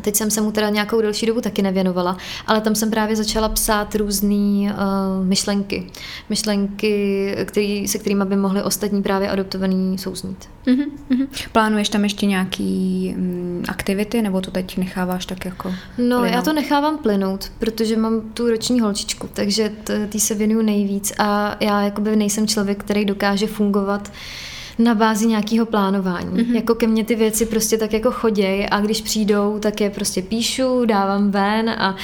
Speaker 1: Teď jsem se mu teda nějakou delší dobu taky nevěnovala, ale tam jsem právě začala psát různé uh, myšlenky. Myšlenky, který, se kterými by mohli ostatní právě adoptovaní souznít.
Speaker 2: Mm-hmm. Plánuješ tam ještě nějaký um, aktivity, nebo to teď necháváš tak jako
Speaker 1: No, plynout? já to nechávám plynout, protože mám tu roční holčičku, takže tý se věnuju nejvíc a já jakoby nejsem člověk, který dokáže fungovat uh, na bázi nějakého plánování. Mm-hmm. Jako ke mně ty věci prostě tak jako choděj a když přijdou, tak je prostě píšu, dávám ven a,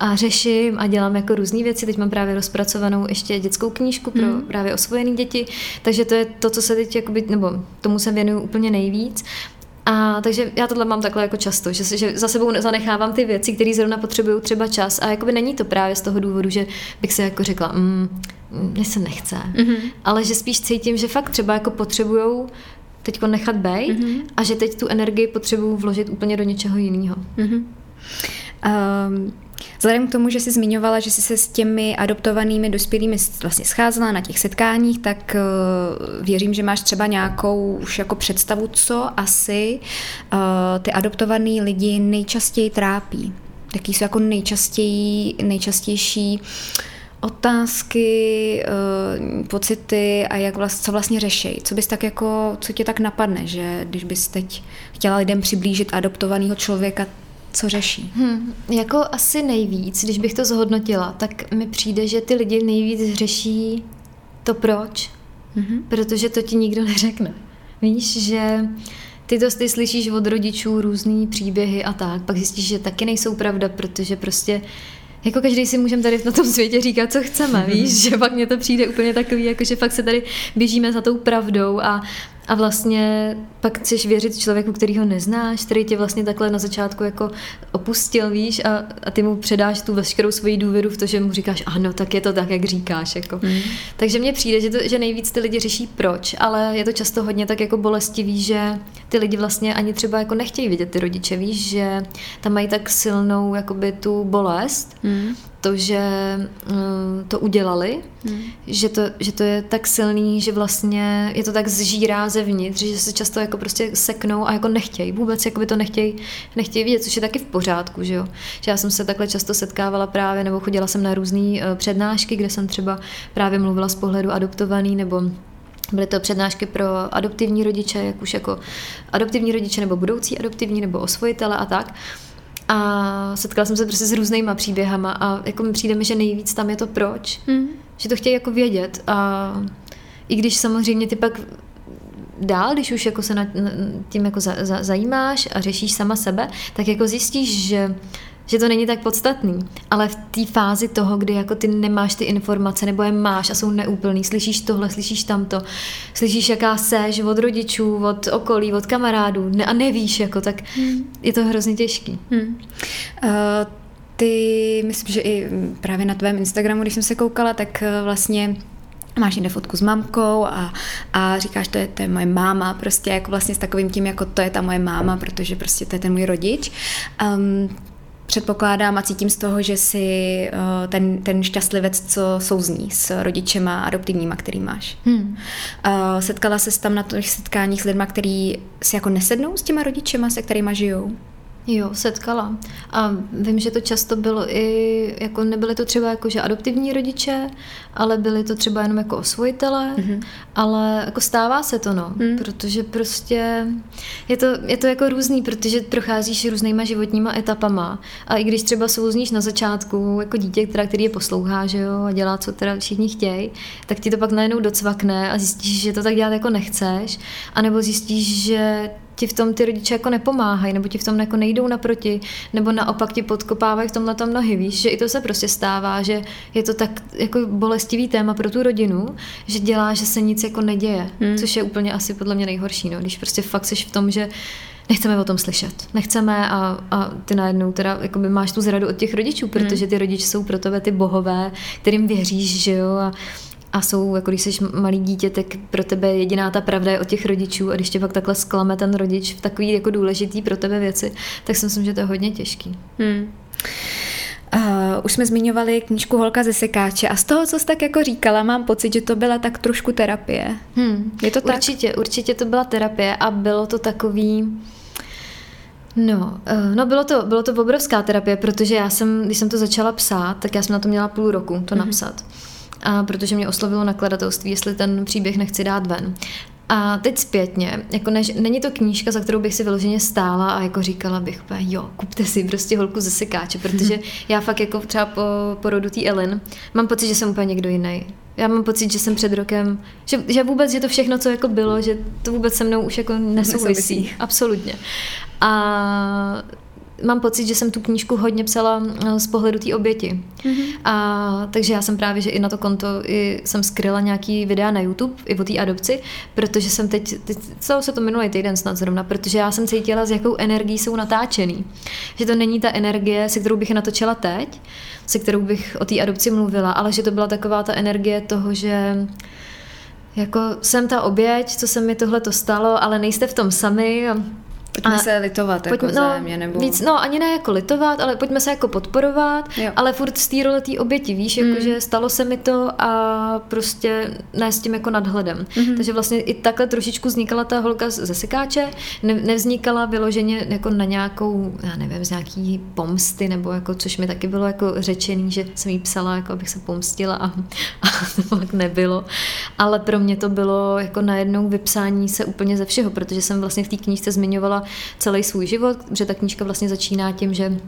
Speaker 1: a řeším a dělám jako různé věci. Teď mám právě rozpracovanou ještě dětskou knížku pro mm. právě osvojené děti, takže to je to, co se teď, jakoby, nebo tomu se věnuju úplně nejvíc. A takže já tohle mám takhle jako často, že, že za sebou zanechávám ty věci, které zrovna potřebují třeba čas a jakoby není to právě z toho důvodu, že bych se jako řekla, mm, mně se nechce, mm-hmm. ale že spíš cítím, že fakt třeba jako potřebujou teď nechat být mm-hmm. a že teď tu energii potřebuju vložit úplně do něčeho jiného. Mm-hmm.
Speaker 2: Um, Vzhledem k tomu, že jsi zmiňovala, že jsi se s těmi adoptovanými dospělými vlastně scházela na těch setkáních, tak uh, věřím, že máš třeba nějakou už jako představu, co asi uh, ty adoptovaný lidi nejčastěji trápí. Jaký jsou jako nejčastěji, nejčastější otázky, uh, pocity a jak vlast, co vlastně řešejí. Co bys tak jako, co tě tak napadne, že když bys teď chtěla lidem přiblížit adoptovaného člověka, co řeší?
Speaker 1: Hmm, jako asi nejvíc, když bych to zhodnotila, tak mi přijde, že ty lidi nejvíc řeší to proč, mm-hmm. protože to ti nikdo neřekne. Víš, že ty to ty slyšíš od rodičů různý příběhy a tak, pak zjistíš, že taky nejsou pravda, protože prostě jako každý si můžeme tady na tom světě říkat, co chceme, víš, že pak mně to přijde úplně takový, jako že fakt se tady běžíme za tou pravdou a a vlastně pak chceš věřit člověku, který ho neznáš, který tě vlastně takhle na začátku jako opustil, víš, a, a ty mu předáš tu veškerou svoji důvěru v to, že mu říkáš, ano, tak je to tak, jak říkáš. Jako. Mm. Takže mně přijde, že, to, že nejvíc ty lidi řeší proč, ale je to často hodně tak jako bolestivý, že ty lidi vlastně ani třeba jako nechtějí vidět ty rodiče, víš, že tam mají tak silnou jakoby tu bolest, mm to, že uh, to udělali, hmm. že, to, že to je tak silný, že vlastně je to tak zžírá zevnitř, že se často jako prostě seknou a jako nechtějí, vůbec jako by to nechtějí, nechtějí vidět, což je taky v pořádku, že jo. Že já jsem se takhle často setkávala právě, nebo chodila jsem na různé uh, přednášky, kde jsem třeba právě mluvila z pohledu adoptovaný, nebo Byly to přednášky pro adoptivní rodiče, jak už jako adoptivní rodiče nebo budoucí adoptivní nebo osvojitele a tak. A setkala jsem se prostě s různýma příběhama a jako mi přijde mi, že nejvíc tam je to proč. Mm. Že to chtějí jako vědět a i když samozřejmě ty pak dál, když už jako se nad tím jako za, za, zajímáš a řešíš sama sebe, tak jako zjistíš, že že to není tak podstatný, ale v té fázi toho, kdy jako ty nemáš ty informace nebo je máš a jsou neúplný, slyšíš tohle, slyšíš tamto, slyšíš jaká seš od rodičů, od okolí, od kamarádů ne, a nevíš, jako, tak hmm. je to hrozně těžký. Hmm.
Speaker 2: Uh, ty, myslím, že i právě na tvém Instagramu, když jsem se koukala, tak eh, vlastně máš někde fotku s mamkou a, a říkáš, to je, to je moje máma, prostě jako vlastně s takovým tím, jako to je ta moje máma, protože prostě to je ten můj rodič. Um, předpokládám a cítím z toho, že jsi uh, ten, ten šťastlivec, co souzní s rodičema adoptivníma, který máš. Hmm. Uh, setkala se tam na těch setkáních s lidmi, kteří si jako nesednou s těma rodičema, se kterými žijou?
Speaker 1: Jo, setkala. A vím, že to často bylo i, jako nebyly to třeba jako, že adoptivní rodiče, ale byly to třeba jenom jako osvojitele, mm-hmm. ale jako stává se to, no, mm. protože prostě je to, je to jako různý, protože procházíš různýma životníma etapama a i když třeba souzníš na začátku jako dítě, která, který je poslouchá, že jo, a dělá, co teda všichni chtějí, tak ti to pak najednou docvakne a zjistíš, že to tak dělat jako nechceš, anebo zjistíš, že ti v tom ty rodiče jako nepomáhají, nebo ti v tom jako nejdou naproti, nebo naopak ti podkopávají v tomhle tom nohy, víš, že i to se prostě stává, že je to tak jako bolestivý téma pro tu rodinu, že dělá, že se nic jako neděje, hmm. což je úplně asi podle mě nejhorší, no, když prostě fakt jsi v tom, že nechceme o tom slyšet. Nechceme a, a ty najednou teda jakoby máš tu zradu od těch rodičů, protože hmm. ty rodiče jsou pro tebe ty bohové, kterým věříš, že jo, a a jsou, jako když jsi malý dítě, tak pro tebe jediná ta pravda je od těch rodičů a když tě pak takhle sklame ten rodič v takový jako důležitý pro tebe věci, tak si myslím, že to je hodně těžký. Hmm.
Speaker 2: Uh, už jsme zmiňovali knížku Holka ze sekáče a z toho, co jsi tak jako říkala, mám pocit, že to byla tak trošku terapie. Hmm.
Speaker 1: Je to tak? Určitě, určitě to byla terapie a bylo to takový No, uh, no bylo to, bylo to obrovská terapie, protože já jsem, když jsem to začala psát, tak já jsem na to měla půl roku to mm-hmm. napsat. A protože mě oslovilo nakladatelství, jestli ten příběh nechci dát ven. A teď zpětně, jako než, není to knížka, za kterou bych si vyloženě stála a jako říkala bych, jo, kupte si prostě holku ze sekáče, protože já fakt jako třeba po porodu té Ellen mám pocit, že jsem úplně někdo jiný. Já mám pocit, že jsem před rokem, že, že vůbec, že to všechno, co jako bylo, že to vůbec se mnou už jako nesouvisí. Absolutně. A mám pocit, že jsem tu knížku hodně psala eh, z pohledu té oběti. Mm-hmm. A takže já jsem právě, že i na to konto i jsem skryla nějaký videa na YouTube i o té adopci, protože jsem teď, teď co se to minulý týden snad zrovna, protože já jsem cítila, s jakou energií jsou natáčený. Že to není ta energie, se kterou bych je natočila teď, se kterou bych o té adopci mluvila, ale že to byla taková ta energie toho, že jako jsem ta oběť, co se mi tohle to stalo, ale nejste v tom sami.
Speaker 2: Pojďme a se litovat pojďme, jako no, zájemně, nebo...
Speaker 1: Víc, no, ani ne jako litovat, ale pojďme se jako podporovat, jo. ale furt z té role té oběti, víš, mm. jako, že stalo se mi to a prostě ne s tím jako nadhledem. Mm-hmm. Takže vlastně i takhle trošičku vznikala ta holka ze sekáče, ne, nevznikala vyloženě jako na nějakou, já nevím, z nějaký pomsty, nebo jako, což mi taky bylo jako řečený, že jsem jí psala, jako abych se pomstila a, a to tak nebylo. Ale pro mě to bylo jako najednou vypsání se úplně ze všeho, protože jsem vlastně v té knížce zmiňovala celý svůj život, že ta knížka vlastně začíná tím, že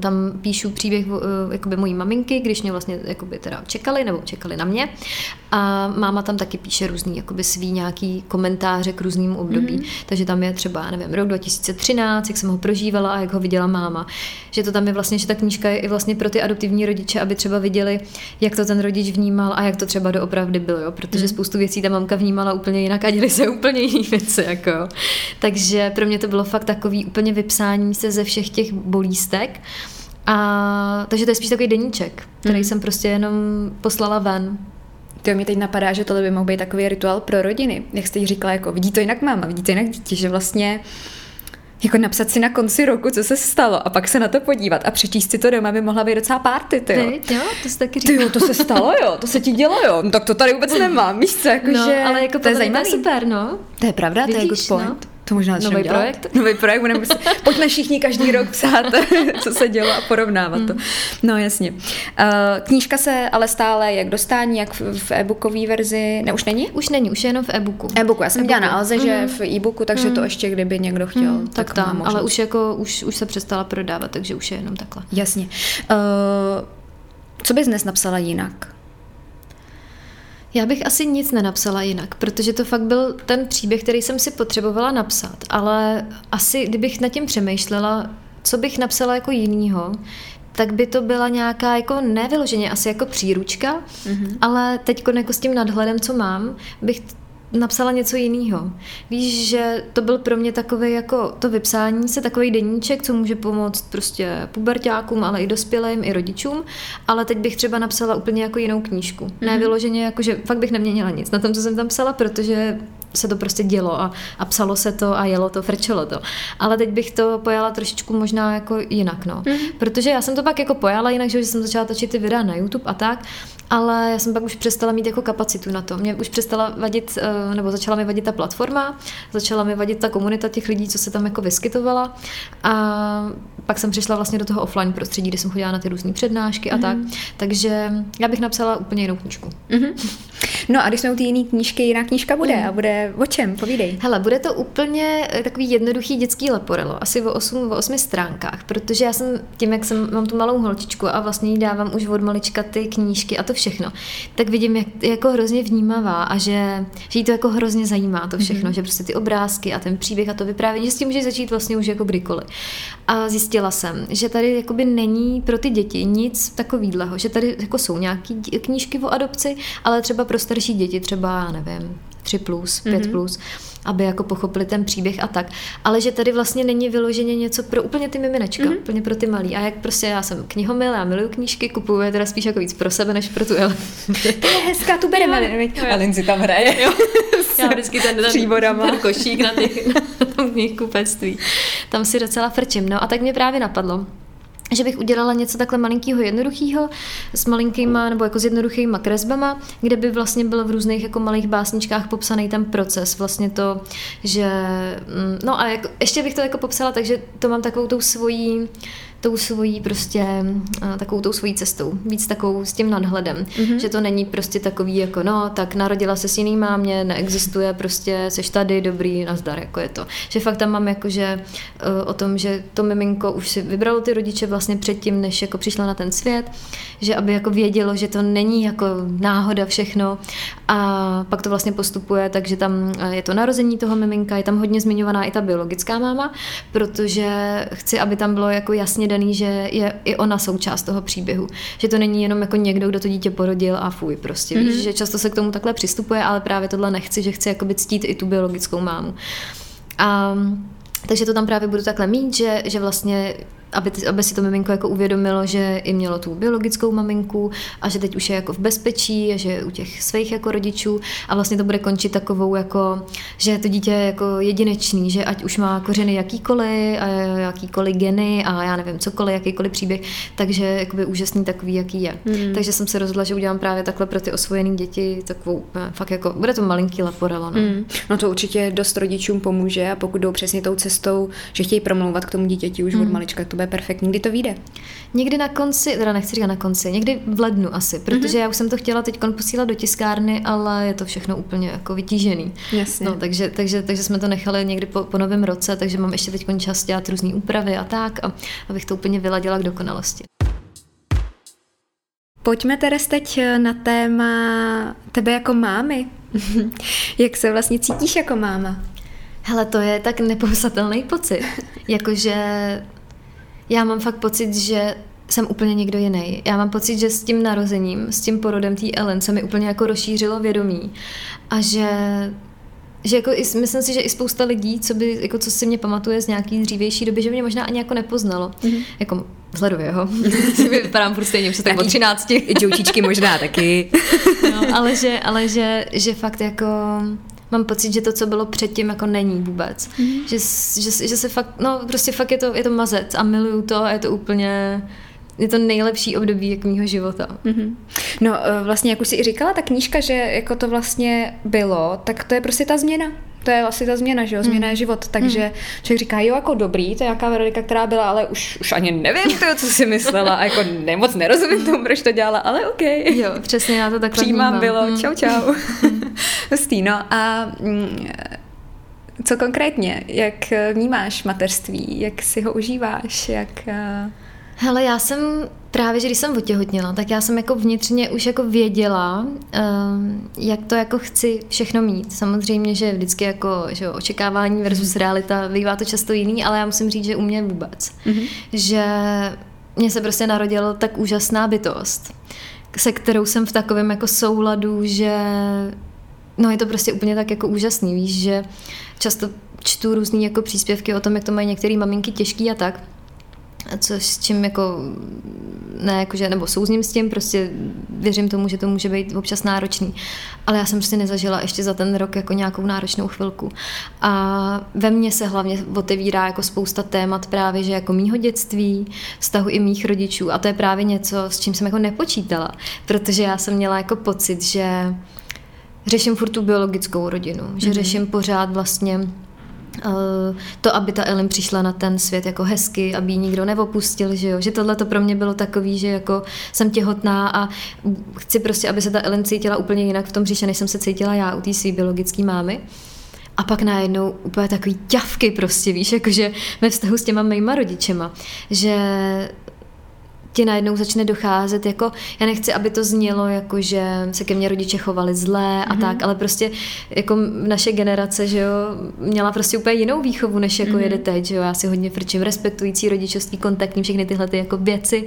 Speaker 1: tam píšu příběh eh, jakoby mojí maminky, když mě vlastně jakoby teda čekali nebo čekali na mě a máma tam taky píše různý jakoby svý nějaký komentáře k různým období, mm-hmm. takže tam je třeba, nevím, rok 2013, jak jsem ho prožívala a jak ho viděla máma. Že to tam je vlastně, že ta knížka je i vlastně pro ty adoptivní rodiče, aby třeba viděli, jak to ten rodič vnímal a jak to třeba doopravdy bylo, jo? protože mm-hmm. spoustu věcí ta mamka vnímala úplně jinak a děli se úplně jiné věci. Jako. Takže pro mě to bylo fakt takový úplně vypsání se ze všech těch bolístek článek. A, takže to je spíš takový deníček, který mm. jsem prostě jenom poslala ven.
Speaker 2: To mi teď napadá, že tohle by mohl být takový rituál pro rodiny. Jak jste jí říkala, jako vidí to jinak máma, vidí to jinak dítě, že vlastně jako napsat si na konci roku, co se stalo a pak se na to podívat a přečíst si to doma by mohla být docela párty, ty jo.
Speaker 1: Ty, jo, to se taky říká.
Speaker 2: Ty jo, to se stalo, jo, to se ti dělo, jo, no, tak to tady vůbec nemám, víš co, jako
Speaker 1: no,
Speaker 2: že...
Speaker 1: ale jako to je zajímavý. super, no.
Speaker 2: To je pravda, Vidíš, to je good point. No. To možná
Speaker 1: Nový dělat. projekt?
Speaker 2: Nový projekt, budeme si, pojďme všichni každý rok psát, co se dělo a porovnávat mm. to. No jasně. Uh, knížka se ale stále jak dostání, jak v, v e-bookové verzi, ne už není?
Speaker 1: Už není, už je jenom v e-booku.
Speaker 2: E-booku, já jsem e-booku. dělala na Alze, mm. že mhm. v e-booku, takže mm. to ještě kdyby někdo chtěl, mm,
Speaker 1: tak, tak tam, ale už jako, už, už se přestala prodávat, takže už je jenom takhle.
Speaker 2: Jasně. Uh, co bys dnes napsala jinak?
Speaker 1: Já bych asi nic nenapsala jinak, protože to fakt byl ten příběh, který jsem si potřebovala napsat, ale asi kdybych nad tím přemýšlela, co bych napsala jako jinýho, tak by to byla nějaká jako nevyloženě asi jako příručka, mm-hmm. ale teď jako s tím nadhledem, co mám, bych napsala něco jiného. Víš, že to byl pro mě takový jako to vypsání se, takový deníček, co může pomoct prostě pubertákům, ale i dospělým, i rodičům, ale teď bych třeba napsala úplně jako jinou knížku. Mm-hmm. Ne mhm. vyloženě, jako že fakt bych neměnila nic na tom, co jsem tam psala, protože se to prostě dělo a, a psalo se to a jelo to, frčelo to. Ale teď bych to pojala trošičku možná jako jinak, no. Mm. Protože já jsem to pak jako pojala jinak, že jsem začala točit ty videa na YouTube a tak, ale já jsem pak už přestala mít jako kapacitu na to. Mě už přestala vadit, eh, nebo začala mi vadit ta platforma, začala mi vadit ta komunita těch lidí, co se tam jako vyskytovala a pak jsem přišla vlastně do toho offline prostředí, kde jsem chodila na ty různé přednášky a mm. tak. Takže já bych napsala úplně jinou knížku. Mm-hmm.
Speaker 2: No a když jsme u té jiné knížky, jiná knížka bude mm. a bude o čem? Povídej.
Speaker 1: Hele, bude to úplně eh, takový jednoduchý dětský leporelo, asi o 8, o 8 stránkách, protože já jsem tím, jak jsem, mám tu malou holčičku a vlastně jí dávám už od malička ty knížky a to všechno, tak vidím, jak je jako hrozně vnímavá a že, že jí to jako hrozně zajímá to všechno, mm-hmm. že prostě ty obrázky a ten příběh a to vyprávění, že s tím může začít vlastně už jako kdykoliv. A zjistila jsem, že tady jakoby není pro ty děti nic takového, že tady jako jsou nějaké knížky o adopci, ale třeba pro starší děti, třeba, nevím, 3 plus, 5 mm-hmm. plus, aby jako pochopili ten příběh a tak. Ale že tady vlastně není vyloženě něco pro úplně ty miminečka, mm-hmm. úplně pro ty malý. A jak prostě já jsem knihomil, já miluju knížky, kupuju je teda spíš jako víc pro sebe, než pro tu Ellen.
Speaker 2: to je hezká, tu bereme.
Speaker 1: Ellen si tam hraje. Jo. Já vždycky ten, ten, ten košík na, těch, na tom knihkupectví. Tam si docela frčím. No a tak mě právě napadlo, že bych udělala něco takhle malinkého, jednoduchého, s malinkýma nebo jako s jednoduchýma kresbama, kde by vlastně byl v různých jako malých básničkách popsaný ten proces, vlastně to, že, mm, no a jako, ještě bych to jako popsala, takže to mám takovou tou svojí tou svojí prostě, takovou tou svojí cestou, víc takovou s tím nadhledem, mm-hmm. že to není prostě takový jako no, tak narodila se s jiný mámě, neexistuje prostě, seš tady, dobrý, nazdar, jako je to. Že fakt tam mám jako, že e, o tom, že to miminko už si vybralo ty rodiče vlastně předtím, než jako přišla na ten svět, že aby jako vědělo, že to není jako náhoda všechno a pak to vlastně postupuje, takže tam e, je to narození toho miminka, je tam hodně zmiňovaná i ta biologická máma, protože chci, aby tam bylo jako jasně daný, že je i ona součást toho příběhu. Že to není jenom jako někdo, kdo to dítě porodil a fuj prostě. Mm-hmm. Víš, mhm. že často se k tomu takhle přistupuje, ale právě tohle nechci, že chci jakoby ctít i tu biologickou mámu. A takže to tam právě budu takhle mít, že, že vlastně aby, aby si to miminko jako uvědomilo, že i mělo tu biologickou maminku a že teď už je jako v bezpečí a že je u těch svých jako rodičů a vlastně to bude končit takovou jako, že to dítě je jako jedinečný, že ať už má kořeny jakýkoliv a jakýkoliv geny a já nevím cokoliv, jakýkoliv příběh, takže jakoby úžasný takový, jaký je. Mm. Takže jsem se rozhodla, že udělám právě takhle pro ty osvojené děti takovou, eh, fakt jako, bude to malinký laporelo. No. Mm.
Speaker 2: no to určitě dost rodičům pomůže a pokud jdou přesně tou cestou, že chtějí promlouvat k tomu dítěti už mm. od malička, to bude perfektní. Kdy to vyjde?
Speaker 1: Někdy na konci, teda nechci říkat na konci, někdy v lednu asi, protože mm-hmm. já už jsem to chtěla teď posílat do tiskárny, ale je to všechno úplně jako vytížený.
Speaker 2: Jasně.
Speaker 1: No, takže, takže, takže jsme to nechali někdy po, po novém roce, takže mám ještě teď čas dělat různé úpravy a tak, a, abych to úplně vyladila k dokonalosti.
Speaker 2: Pojďme teraz teď na téma tebe jako mámy. Jak se vlastně cítíš jako máma?
Speaker 1: Hele, to je tak nepopsatelný pocit. Jakože já mám fakt pocit, že jsem úplně někdo jiný. Já mám pocit, že s tím narozením, s tím porodem té Ellen se mi úplně jako rozšířilo vědomí a že že jako i, myslím si, že i spousta lidí, co, by, jako co si mě pamatuje z nějaký dřívější doby, že mě možná ani jako nepoznalo. Mm-hmm. Jako vzhledově, jo. Vypadám furt stejně, už se tak od 13.
Speaker 2: Džoučičky možná taky.
Speaker 1: no, ale že, ale že, že fakt jako mám pocit, že to, co bylo předtím, jako není vůbec. Mm-hmm. Že, že, že se fakt, no prostě fakt je to, je to mazec a miluju to a je to úplně je to nejlepší období jak mýho života. Mm-hmm.
Speaker 2: No e, vlastně, jak už jsi i říkala, ta knížka, že jako to vlastně bylo, tak to je prostě ta změna to je asi ta změna, že jo, změna je hmm. život, takže hmm. člověk říká, jo, jako dobrý, to je jaká Veronika, která byla, ale už, už ani nevím to, co si myslela a jako nemoc nerozumím tomu, proč to dělala, ale OK.
Speaker 1: Jo, přesně, já to takhle
Speaker 2: Přijímám bylo, hmm. čau, čau. Hustý, no a mm, co konkrétně, jak vnímáš mateřství, jak si ho užíváš, jak... Uh...
Speaker 1: Hele, já jsem právě, že když jsem otěhotněla, tak já jsem jako vnitřně už jako věděla, um, jak to jako chci všechno mít. Samozřejmě, že vždycky jako že očekávání versus realita bývá to často jiný, ale já musím říct, že u mě vůbec. Mm-hmm. Že mně se prostě narodila tak úžasná bytost, se kterou jsem v takovém jako souladu, že no je to prostě úplně tak jako úžasný, víš, že často čtu různý jako příspěvky o tom, jak to mají některé maminky těžký a tak co s čím jako, ne jakože, nebo souzním s tím, prostě věřím tomu, že to může být občas náročný. Ale já jsem prostě nezažila ještě za ten rok jako nějakou náročnou chvilku. A ve mně se hlavně otevírá jako spousta témat právě, že jako mýho dětství, vztahu i mých rodičů a to je právě něco, s čím jsem jako nepočítala, protože já jsem měla jako pocit, že řeším furt tu biologickou rodinu, že mm-hmm. řeším pořád vlastně Eh, to, aby ta Ellen přišla na ten svět jako hezky, aby ji nikdo neopustil, že jo, že tohle to pro mě bylo takový, že jako jsem těhotná a chci prostě, aby se ta Ellen cítila úplně jinak v tom břiše, než jsem se cítila já u té své biologické mámy. A pak najednou úplně takový ťavky prostě, víš, jakože ve vztahu s těma mýma rodičema, že ti najednou začne docházet, jako já nechci, aby to znělo, jako že se ke mně rodiče chovali zlé a mm-hmm. tak, ale prostě jako naše generace, že jo, měla prostě úplně jinou výchovu, než jako mm-hmm. jede teď, že jo, já si hodně frčím respektující rodičovství, kontaktní, všechny tyhle ty jako věci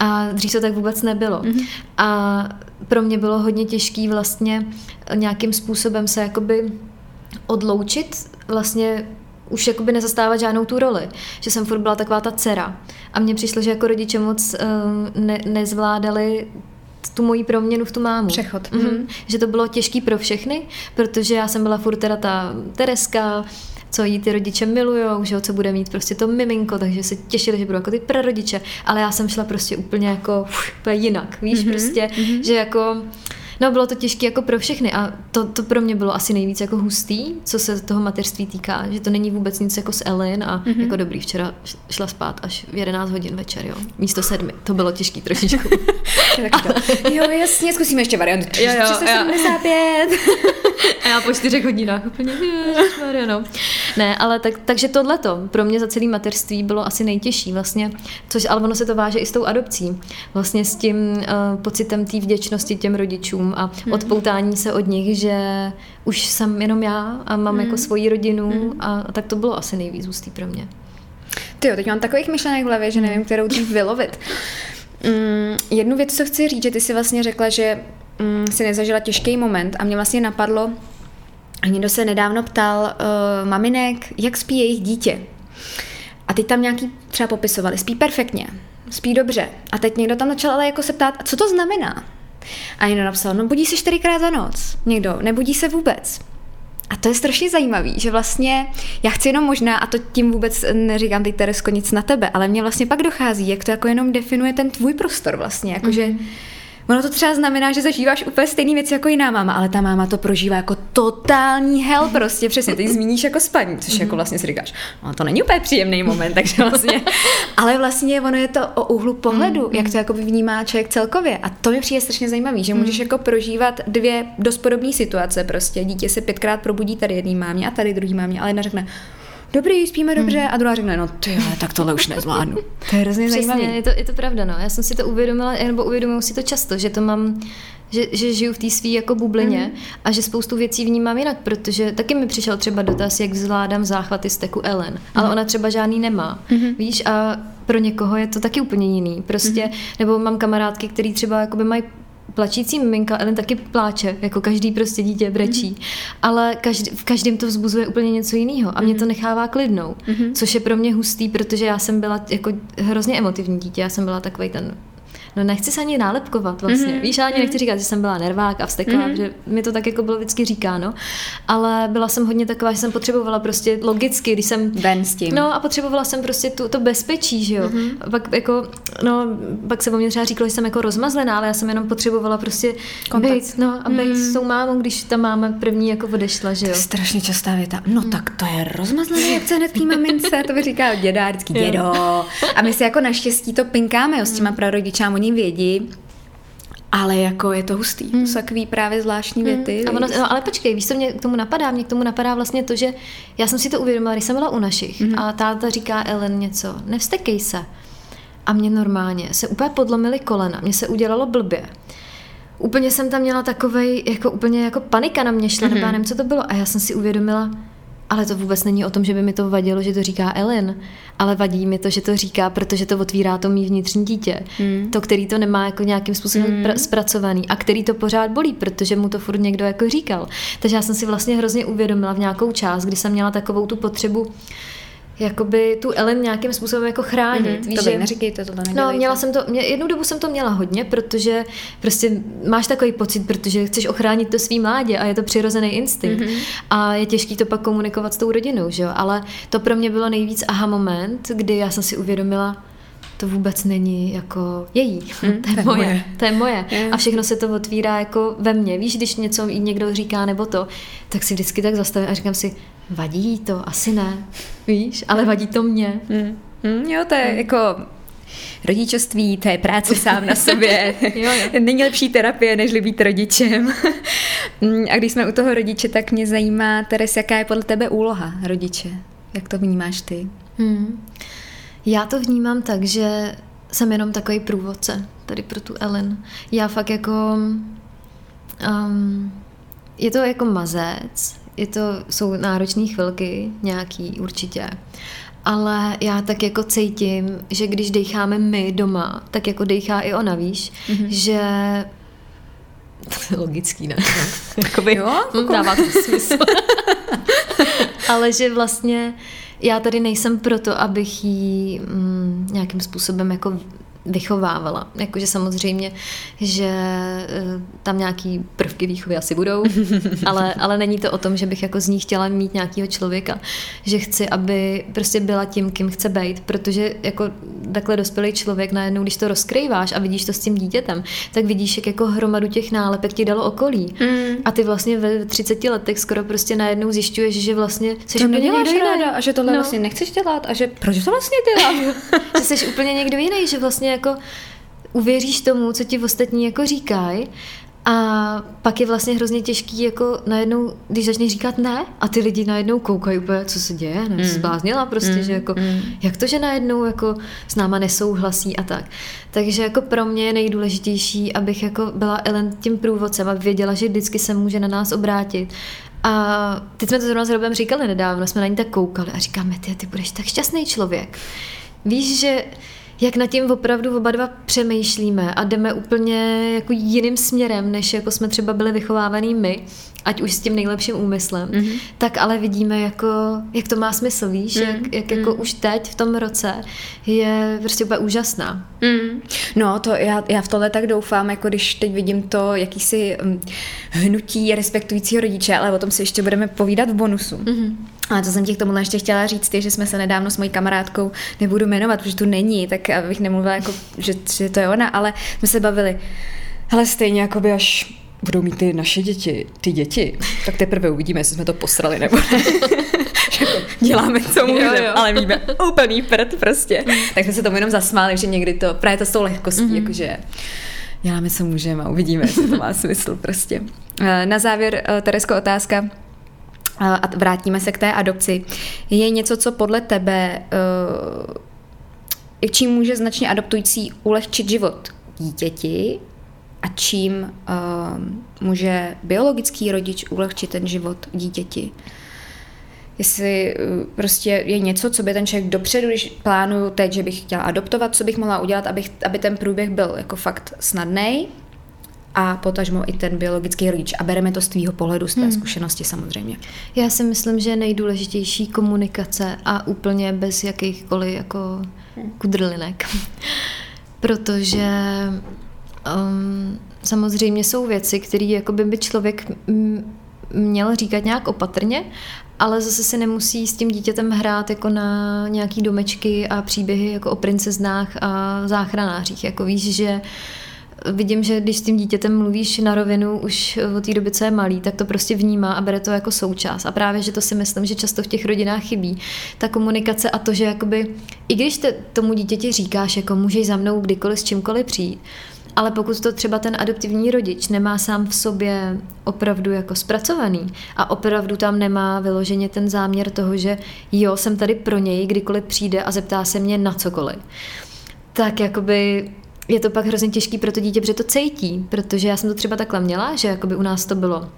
Speaker 1: a dřív to tak vůbec nebylo. Mm-hmm. A pro mě bylo hodně těžký vlastně nějakým způsobem se jakoby odloučit vlastně už jakoby nezastávat žádnou tu roli. Že jsem furt byla taková ta dcera. A mně přišlo, že jako rodiče moc uh, ne, nezvládali tu moji proměnu v tu mámu.
Speaker 2: Přechod.
Speaker 1: Mm-hmm. Že to bylo těžký pro všechny, protože já jsem byla furt teda ta Tereska, co jí ty rodiče milujou, že jo, co bude mít prostě to miminko, takže se těšili, že budou jako ty prarodiče, ale já jsem šla prostě úplně jako uf, úplně jinak, víš, mm-hmm, prostě, mm-hmm. že jako No, bylo to těžké jako pro všechny a to, to pro mě bylo asi nejvíc jako hustý, co se toho mateřství týká, že to není vůbec nic jako s Ellen a mm-hmm. jako dobrý, včera šla spát až v 11 hodin večer, jo, místo sedmi. To bylo těžký trošičku.
Speaker 2: jo, jasně, zkusíme ještě variantu. 375.
Speaker 1: a já po čtyřech hodinách úplně, ježišmarja, no. Ne, ale tak, takže tohleto pro mě za celý mateřství bylo asi nejtěžší vlastně, což ale ono se to váže i s tou adopcí. Vlastně s tím uh, pocitem té vděčnosti těm rodičům a hmm. odpoutání se od nich, že už jsem jenom já a mám hmm. jako svoji rodinu hmm. a, a tak to bylo asi nejvíc hustý pro mě.
Speaker 2: Ty jo, teď mám takových myšlenek v hlavě, že nevím, kterou dřív vylovit. Mm, jednu věc, co chci říct, že ty si vlastně řekla, že mm, si nezažila těžký moment a mě vlastně napadlo, někdo se nedávno ptal uh, maminek, jak spí jejich dítě. A ty tam nějaký třeba popisovali, spí perfektně, spí dobře. A teď někdo tam začal ale jako se ptát, co to znamená? A někdo napsal, no budí se čtyřikrát za noc. Někdo, nebudí se vůbec. A to je strašně zajímavý, že vlastně já chci jenom možná, a to tím vůbec neříkám teď Teresko nic na tebe, ale mně vlastně pak dochází, jak to jako jenom definuje ten tvůj prostor vlastně, jakože mm-hmm Ono to třeba znamená, že zažíváš úplně stejné věci jako jiná máma, ale ta máma to prožívá jako totální hell, prostě přesně. Ty zmíníš jako spaní, což jako mhm. vlastně si říkáš, no to není úplně příjemný moment, takže vlastně. Ale vlastně ono je to o úhlu pohledu, mm, jak to jako vnímá člověk celkově. A to mi přijde strašně zajímavý, že můžeš jako prožívat dvě dost podobné situace. Prostě dítě se pětkrát probudí tady jedný mámě a tady druhý mámě, ale jedna řekne, dobrý, spíme dobře, hmm. a druhá řekne, no ty ale tak tohle už nezvládnu.
Speaker 1: To je hrozně zajímavé. Je to, je to pravda, no. Já jsem si to uvědomila, nebo uvědomuji si to často, že to mám, že, že žiju v té své jako bublině hmm. a že spoustu věcí vnímám jinak, protože taky mi přišel třeba dotaz, jak zvládám záchvaty z teku Ellen, hmm. ale ona třeba žádný nemá, hmm. víš, a pro někoho je to taky úplně jiný, prostě, hmm. nebo mám kamarádky, který třeba jakoby mají plačící miminka, Ellen taky pláče, jako každý prostě dítě brečí, mm-hmm. ale každý, v každém to vzbuzuje úplně něco jiného a mě mm-hmm. to nechává klidnou, mm-hmm. což je pro mě hustý, protože já jsem byla jako hrozně emotivní dítě, já jsem byla takový ten no nechci se ani nálepkovat vlastně. Mm-hmm. Víš, já ani mm-hmm. nechci říkat, že jsem byla nervák a vsteklá, mm-hmm. že mi to tak jako bylo vždycky říkáno, ale byla jsem hodně taková, že jsem potřebovala prostě logicky, když jsem...
Speaker 2: Ven s tím.
Speaker 1: No a potřebovala jsem prostě tu, to bezpečí, že jo. Mm-hmm. Pak jako, no, pak se o mě třeba říkalo, že jsem jako rozmazlená, ale já jsem jenom potřebovala prostě Kontakt. být, no a být mm-hmm. s tou mámou, když ta máma první jako odešla, že jo.
Speaker 2: To je strašně častá věta. No mm. tak to je rozmazlené, jak se hned mamince, to by říká děda, vždycky dědo. A my si jako naštěstí to pinkáme, jo, s těma mm. Oni vědí, ale jako je to hustý. Hmm. To jsou takový právě zvláštní hmm. věty.
Speaker 1: A ono, no, ale počkej, víš, co mě k tomu napadá? Mě k tomu napadá vlastně to, že já jsem si to uvědomila, když jsem byla u našich hmm. a táta říká Ellen něco, nevstekej se. A mě normálně se úplně podlomily kolena, mě se udělalo blbě. Úplně jsem tam měla takovej, jako úplně jako panika na mě šla, mm-hmm. nebo nevím, co to bylo. A já jsem si uvědomila, ale to vůbec není o tom, že by mi to vadilo, že to říká Ellen, ale vadí mi to, že to říká, protože to otvírá to mý vnitřní dítě. Hmm. To, který to nemá jako nějakým způsobem hmm. pra- zpracovaný a který to pořád bolí, protože mu to furt někdo jako říkal. Takže já jsem si vlastně hrozně uvědomila v nějakou část, kdy jsem měla takovou tu potřebu jakoby tu Ellen nějakým způsobem jako chránit.
Speaker 2: Mm-hmm, víš, to že... neříkejte, to nedělejte.
Speaker 1: No, měla jsem to, mě, jednu dobu jsem to měla hodně, protože prostě máš takový pocit, protože chceš ochránit to svý mládě a je to přirozený instinkt. Mm-hmm. A je těžký to pak komunikovat s tou rodinou, že jo? Ale to pro mě bylo nejvíc aha moment, kdy já jsem si uvědomila, to vůbec není jako její, mm, to, je to moje, moje, to je moje. Yeah. A všechno se to otvírá jako ve mně. Víš, když něco někdo říká nebo to, tak si vždycky tak zastavím a říkám si, vadí to? Asi ne, víš, ale vadí to mě.
Speaker 2: Mm. Mm, jo, to je mm. jako rodičovství, to je práce sám na sobě. jo, jo. Není lepší terapie, než být rodičem. Mm, a když jsme u toho rodiče, tak mě zajímá, Teres, jaká je podle tebe úloha rodiče? Jak to vnímáš ty? Hmm.
Speaker 1: Já to vnímám tak, že jsem jenom takový průvodce tady pro tu Ellen. Já fakt jako... Um, je to jako mazec, je to, jsou náročné chvilky, nějaký určitě, ale já tak jako cítím, že když decháme my doma, tak jako dechá i ona, víš, mm-hmm. že to je logický, ne?
Speaker 2: Jakoby, jo?
Speaker 1: Dává to smysl. ale že vlastně já tady nejsem proto, abych jí mm, nějakým způsobem jako vychovávala. Jakože samozřejmě, že eh, tam nějaký prvky výchovy asi budou, ale, ale není to o tom, že bych jako z ní chtěla mít nějakého člověka. Že chci, aby prostě byla tím, kým chce být, protože jako takhle dospělý člověk najednou, když to rozkrýváš a vidíš to s tím dítětem, tak vidíš, jak jako hromadu těch nálepek ti dalo okolí. Mm. A ty vlastně ve 30 letech skoro prostě najednou zjišťuješ, že vlastně
Speaker 2: jsi to úplně někdo jiný. a že tohle no. vlastně nechceš dělat a že proč to vlastně dělám?
Speaker 1: že jsi úplně někdo jiný, že vlastně jako uvěříš tomu, co ti ostatní jako říkají a pak je vlastně hrozně těžký jako najednou, když začneš říkat ne a ty lidi najednou koukají úplně, co se děje, ne, mm. zbláznila prostě, mm. že jako, mm. jak to, že najednou jako s náma nesouhlasí a tak. Takže jako pro mě je nejdůležitější, abych jako byla Ellen tím průvodcem, aby věděla, že vždycky se může na nás obrátit. A teď jsme to zrovna s Robem říkali nedávno, jsme na ní tak koukali a říkáme, ty, ty budeš tak šťastný člověk. Víš, že jak nad tím opravdu oba dva přemýšlíme a jdeme úplně jako jiným směrem, než jako jsme třeba byli vychovávaný my, ať už s tím nejlepším úmyslem, mm-hmm. tak ale vidíme, jako, jak to má smysl, víš, mm-hmm. jak, jak jako mm-hmm. už teď v tom roce je prostě úplně úžasná.
Speaker 2: Mm. No, to já, já v tohle tak doufám, jako když teď vidím to jakýsi um, hnutí respektujícího rodiče, ale o tom si ještě budeme povídat v bonusu. Mm-hmm. A to jsem ti k tomu ještě chtěla říct, je, že jsme se nedávno s mojí kamarádkou, nebudu jmenovat, protože tu není, tak abych nemluvila, jako, že, že to je ona, ale jsme se bavili. Ale stejně jako by až budou mít ty naše děti, ty děti, tak teprve uvidíme, jestli jsme to posrali nebo ne. Jako děláme, co můžeme, ale víme úplný prd prostě. tak jsme se tomu jenom zasmáli, že někdy to, právě to s tou lehkostí, mm-hmm. jakože děláme, co můžeme a uvidíme, jestli to má smysl prostě. Eh, na závěr, eh, Teresko, otázka, eh, a vrátíme se k té adopci. Je něco, co podle tebe, čím může značně adoptující ulehčit život dítěti a čím uh, může biologický rodič ulehčit ten život dítěti. Jestli uh, prostě je něco, co by ten člověk dopředu, když plánuju teď, že bych chtěla adoptovat, co bych mohla udělat, abych, aby ten průběh byl jako fakt snadný a potažmo i ten biologický rodič. A bereme to z tvýho pohledu, z té hmm. zkušenosti samozřejmě.
Speaker 1: Já si myslím, že je nejdůležitější komunikace a úplně bez jakýchkoliv jako hmm. kudrlinek. Protože Um, samozřejmě jsou věci, které by člověk měl říkat nějak opatrně, ale zase si nemusí s tím dítětem hrát jako na nějaký domečky a příběhy jako o princeznách a záchranářích. Jako víš, že vidím, že když s tím dítětem mluvíš na rovinu už od té doby, co je malý, tak to prostě vnímá a bere to jako součást. A právě, že to si myslím, že často v těch rodinách chybí. Ta komunikace a to, že jakoby, i když te, tomu dítěti říkáš, jako můžeš za mnou kdykoliv s čímkoliv přijít, ale pokud to třeba ten adoptivní rodič nemá sám v sobě opravdu jako zpracovaný a opravdu tam nemá vyloženě ten záměr toho, že jo, jsem tady pro něj, kdykoliv přijde a zeptá se mě na cokoliv, tak jakoby je to pak hrozně těžký pro to dítě, protože to cítí, protože já jsem to třeba takhle měla, že jakoby u nás to bylo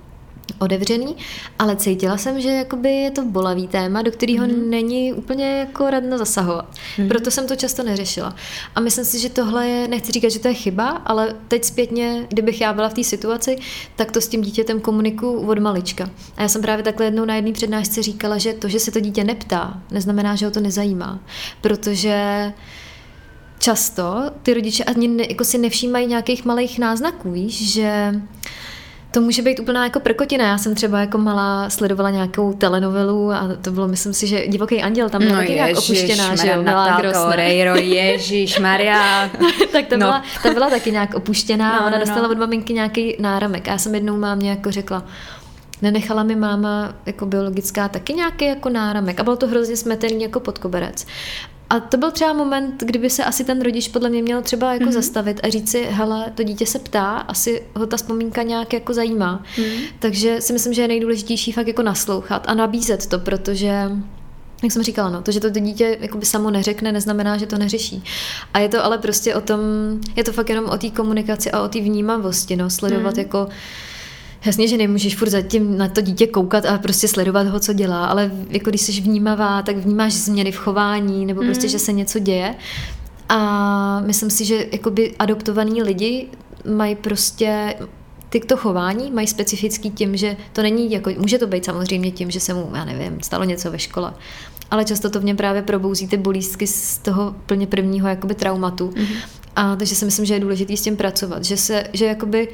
Speaker 1: otevřený, ale cítila jsem, že jakoby je to bolavý téma, do kterého mm. není úplně jako radno zasahovat. Mm. Proto jsem to často neřešila. A myslím si, že tohle je, nechci říkat, že to je chyba, ale teď zpětně, kdybych já byla v té situaci, tak to s tím dítětem komunikuju od malička. A já jsem právě takhle jednou na jedné přednášce říkala, že to, že se to dítě neptá, neznamená, že ho to nezajímá. Protože často ty rodiče ani ne, jako si nevšímají nějakých malých náznaků, víš, že to může být úplná jako prkotina. Já jsem třeba jako malá sledovala nějakou telenovelu a to bylo, myslím si, že Divoký anděl tam byl no taky nějak opuštěná, že jo,
Speaker 2: Natálka Oreiro, Ježíš Maria.
Speaker 1: tak ta, no. byla, ta byla taky nějak opuštěná no, a ona no, dostala no. od maminky nějaký náramek. A já jsem jednou mámě jako řekla, nenechala mi máma jako biologická taky nějaký jako náramek a bylo to hrozně smetený jako pod koberec. A to byl třeba moment, kdyby se asi ten rodič podle mě měl třeba jako mm-hmm. zastavit a říct si, hele, to dítě se ptá, asi ho ta vzpomínka nějak jako zajímá. Mm-hmm. Takže si myslím, že je nejdůležitější fakt jako naslouchat a nabízet to, protože jak jsem říkala, no, to, že to, dítě jakoby samo neřekne, neznamená, že to neřeší. A je to ale prostě o tom, je to fakt jenom o té komunikaci a o té vnímavosti, no, sledovat mm. jako Jasně, že nemůžeš furt zatím na to dítě koukat a prostě sledovat ho, co dělá, ale jako když jsi vnímavá, tak vnímáš změny v chování nebo prostě, mm. že se něco děje. A myslím si, že jakoby adoptovaní lidi mají prostě ty to chování mají specifický tím, že to není jako, může to být samozřejmě tím, že se mu, já nevím, stalo něco ve škole, ale často to v něm právě probouzí ty bolístky z toho plně prvního jakoby traumatu. Mm-hmm A takže si myslím, že je důležité s tím pracovat, že se, že jakoby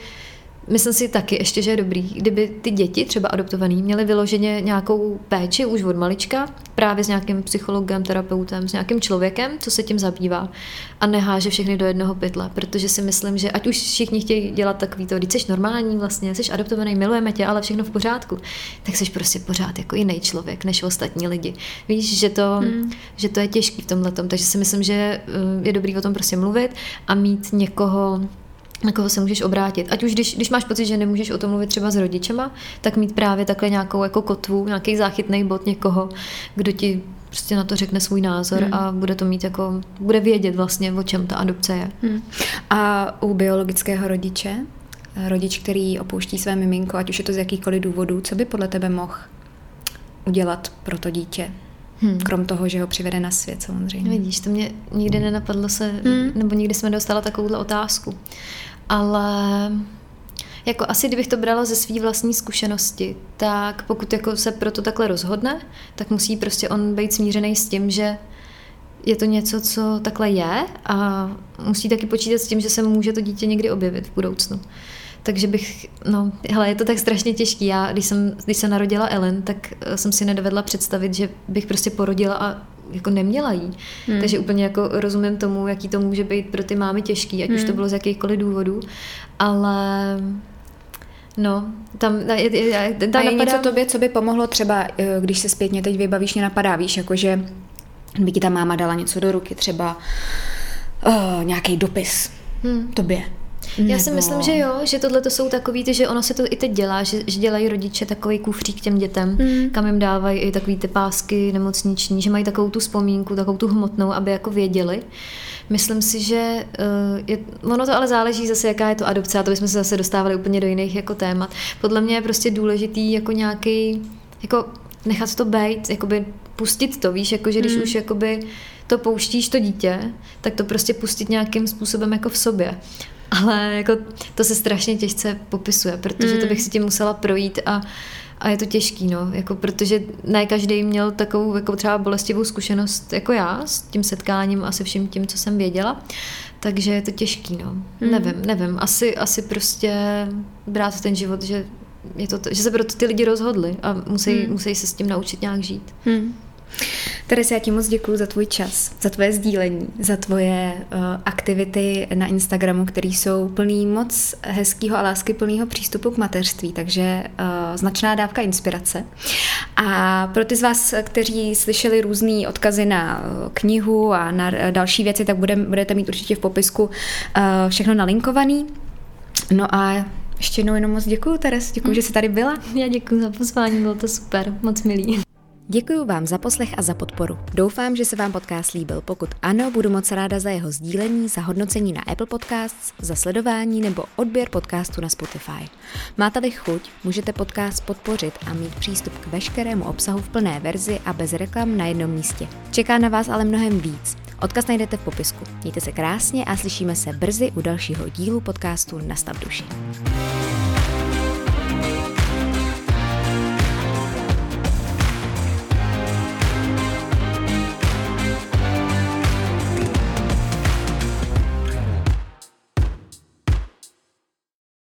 Speaker 1: Myslím si taky ještě, že je dobrý, kdyby ty děti, třeba adoptovaný, měly vyloženě nějakou péči už od malička, právě s nějakým psychologem, terapeutem, s nějakým člověkem, co se tím zabývá a neháže všechny do jednoho pytle, protože si myslím, že ať už všichni chtějí dělat takový to, když jsi normální vlastně, jsi adoptovaný, milujeme tě, ale všechno v pořádku, tak jsi prostě pořád jako jiný člověk než ostatní lidi. Víš, že to, hmm. že to je těžký v tomhle, takže si myslím, že eh, je dobrý o tom prostě mluvit a mít někoho, na koho se můžeš obrátit. Ať už když, když máš pocit, že nemůžeš o tom mluvit třeba s rodičema, tak mít právě takhle nějakou jako kotvu, nějaký záchytný bod někoho, kdo ti prostě na to řekne svůj názor hmm. a bude to mít jako, bude vědět vlastně, o čem ta adopce je. Hmm.
Speaker 2: A u biologického rodiče, rodič, který opouští své miminko, ať už je to z jakýchkoliv důvodů, co by podle tebe mohl udělat pro to dítě? Hmm. Krom toho, že ho přivede na svět samozřejmě.
Speaker 1: Vidíš, to mě nikdy nenapadlo se, hmm. nebo nikdy jsme dostala takovouhle otázku ale jako asi kdybych to brala ze své vlastní zkušenosti, tak pokud jako se proto takhle rozhodne, tak musí prostě on být smířený s tím, že je to něco, co takhle je a musí taky počítat s tím, že se může to dítě někdy objevit v budoucnu. Takže bych, no, hele, je to tak strašně těžký. Já, když jsem, když se narodila Ellen, tak eh, jsem si nedovedla představit, že bych prostě porodila a jako neměla jí. Hmm. Takže úplně jako rozumím tomu, jaký to může být pro ty mámy těžký, ať hmm. už to hmm. bylo z jakýchkoliv důvodů, ale No, tam, je, je, tam
Speaker 2: A je napadá... něco tobě, co by pomohlo třeba, eh, když se zpětně teď vybavíš, mě napadá, víš, jakože by ti ta máma dala něco do ruky, třeba uh, nějaký dopis hmm. tobě,
Speaker 1: nebo... Já si myslím, že jo, že tohle to jsou takový, ty, že ono se to i teď dělá, že, že dělají rodiče takový kufřík těm dětem, mm. kam jim dávají i takový ty pásky nemocniční, že mají takovou tu vzpomínku, takovou tu hmotnou, aby jako věděli. Myslím si, že uh, je, ono to ale záleží zase, jaká je to adopce, a to bychom se zase dostávali úplně do jiných jako témat. Podle mě je prostě důležitý jako nějaký, jako nechat to být, jakoby pustit to, víš, jako že když mm. už jakoby to pouštíš to dítě, tak to prostě pustit nějakým způsobem jako v sobě ale jako to se strašně těžce popisuje, protože mm. to bych si tím musela projít a a je to těžký, no, jako protože ne každý měl takovou jako třeba bolestivou zkušenost jako já s tím setkáním a se vším tím, co jsem věděla, takže je to těžký, no. Mm. Nevím, nevím, asi, asi prostě brát ten život, že je to, že se proto ty lidi rozhodli a musí, mm. musí se s tím naučit nějak žít. Mm.
Speaker 2: Teres, já ti moc děkuji za tvůj čas, za tvoje sdílení, za tvoje uh, aktivity na Instagramu, které jsou plný moc hezkého a lásky plného přístupu k mateřství, takže uh, značná dávka inspirace. A pro ty z vás, kteří slyšeli různé odkazy na uh, knihu a na další věci, tak bude, budete mít určitě v popisku uh, všechno nalinkovaný. No a ještě jednou jenom moc děkuji, Teres, děkuji, mm. že jsi tady byla.
Speaker 1: Já děkuji za pozvání, bylo to super, moc milý.
Speaker 2: Děkuji vám za poslech a za podporu. Doufám, že se vám podcast líbil. Pokud ano, budu moc ráda za jeho sdílení, za hodnocení na Apple Podcasts, za sledování nebo odběr podcastu na Spotify. Máte-li chuť, můžete podcast podpořit a mít přístup k veškerému obsahu v plné verzi a bez reklam na jednom místě. Čeká na vás ale mnohem víc. Odkaz najdete v popisku. Mějte se krásně a slyšíme se brzy u dalšího dílu podcastu Nastav duši.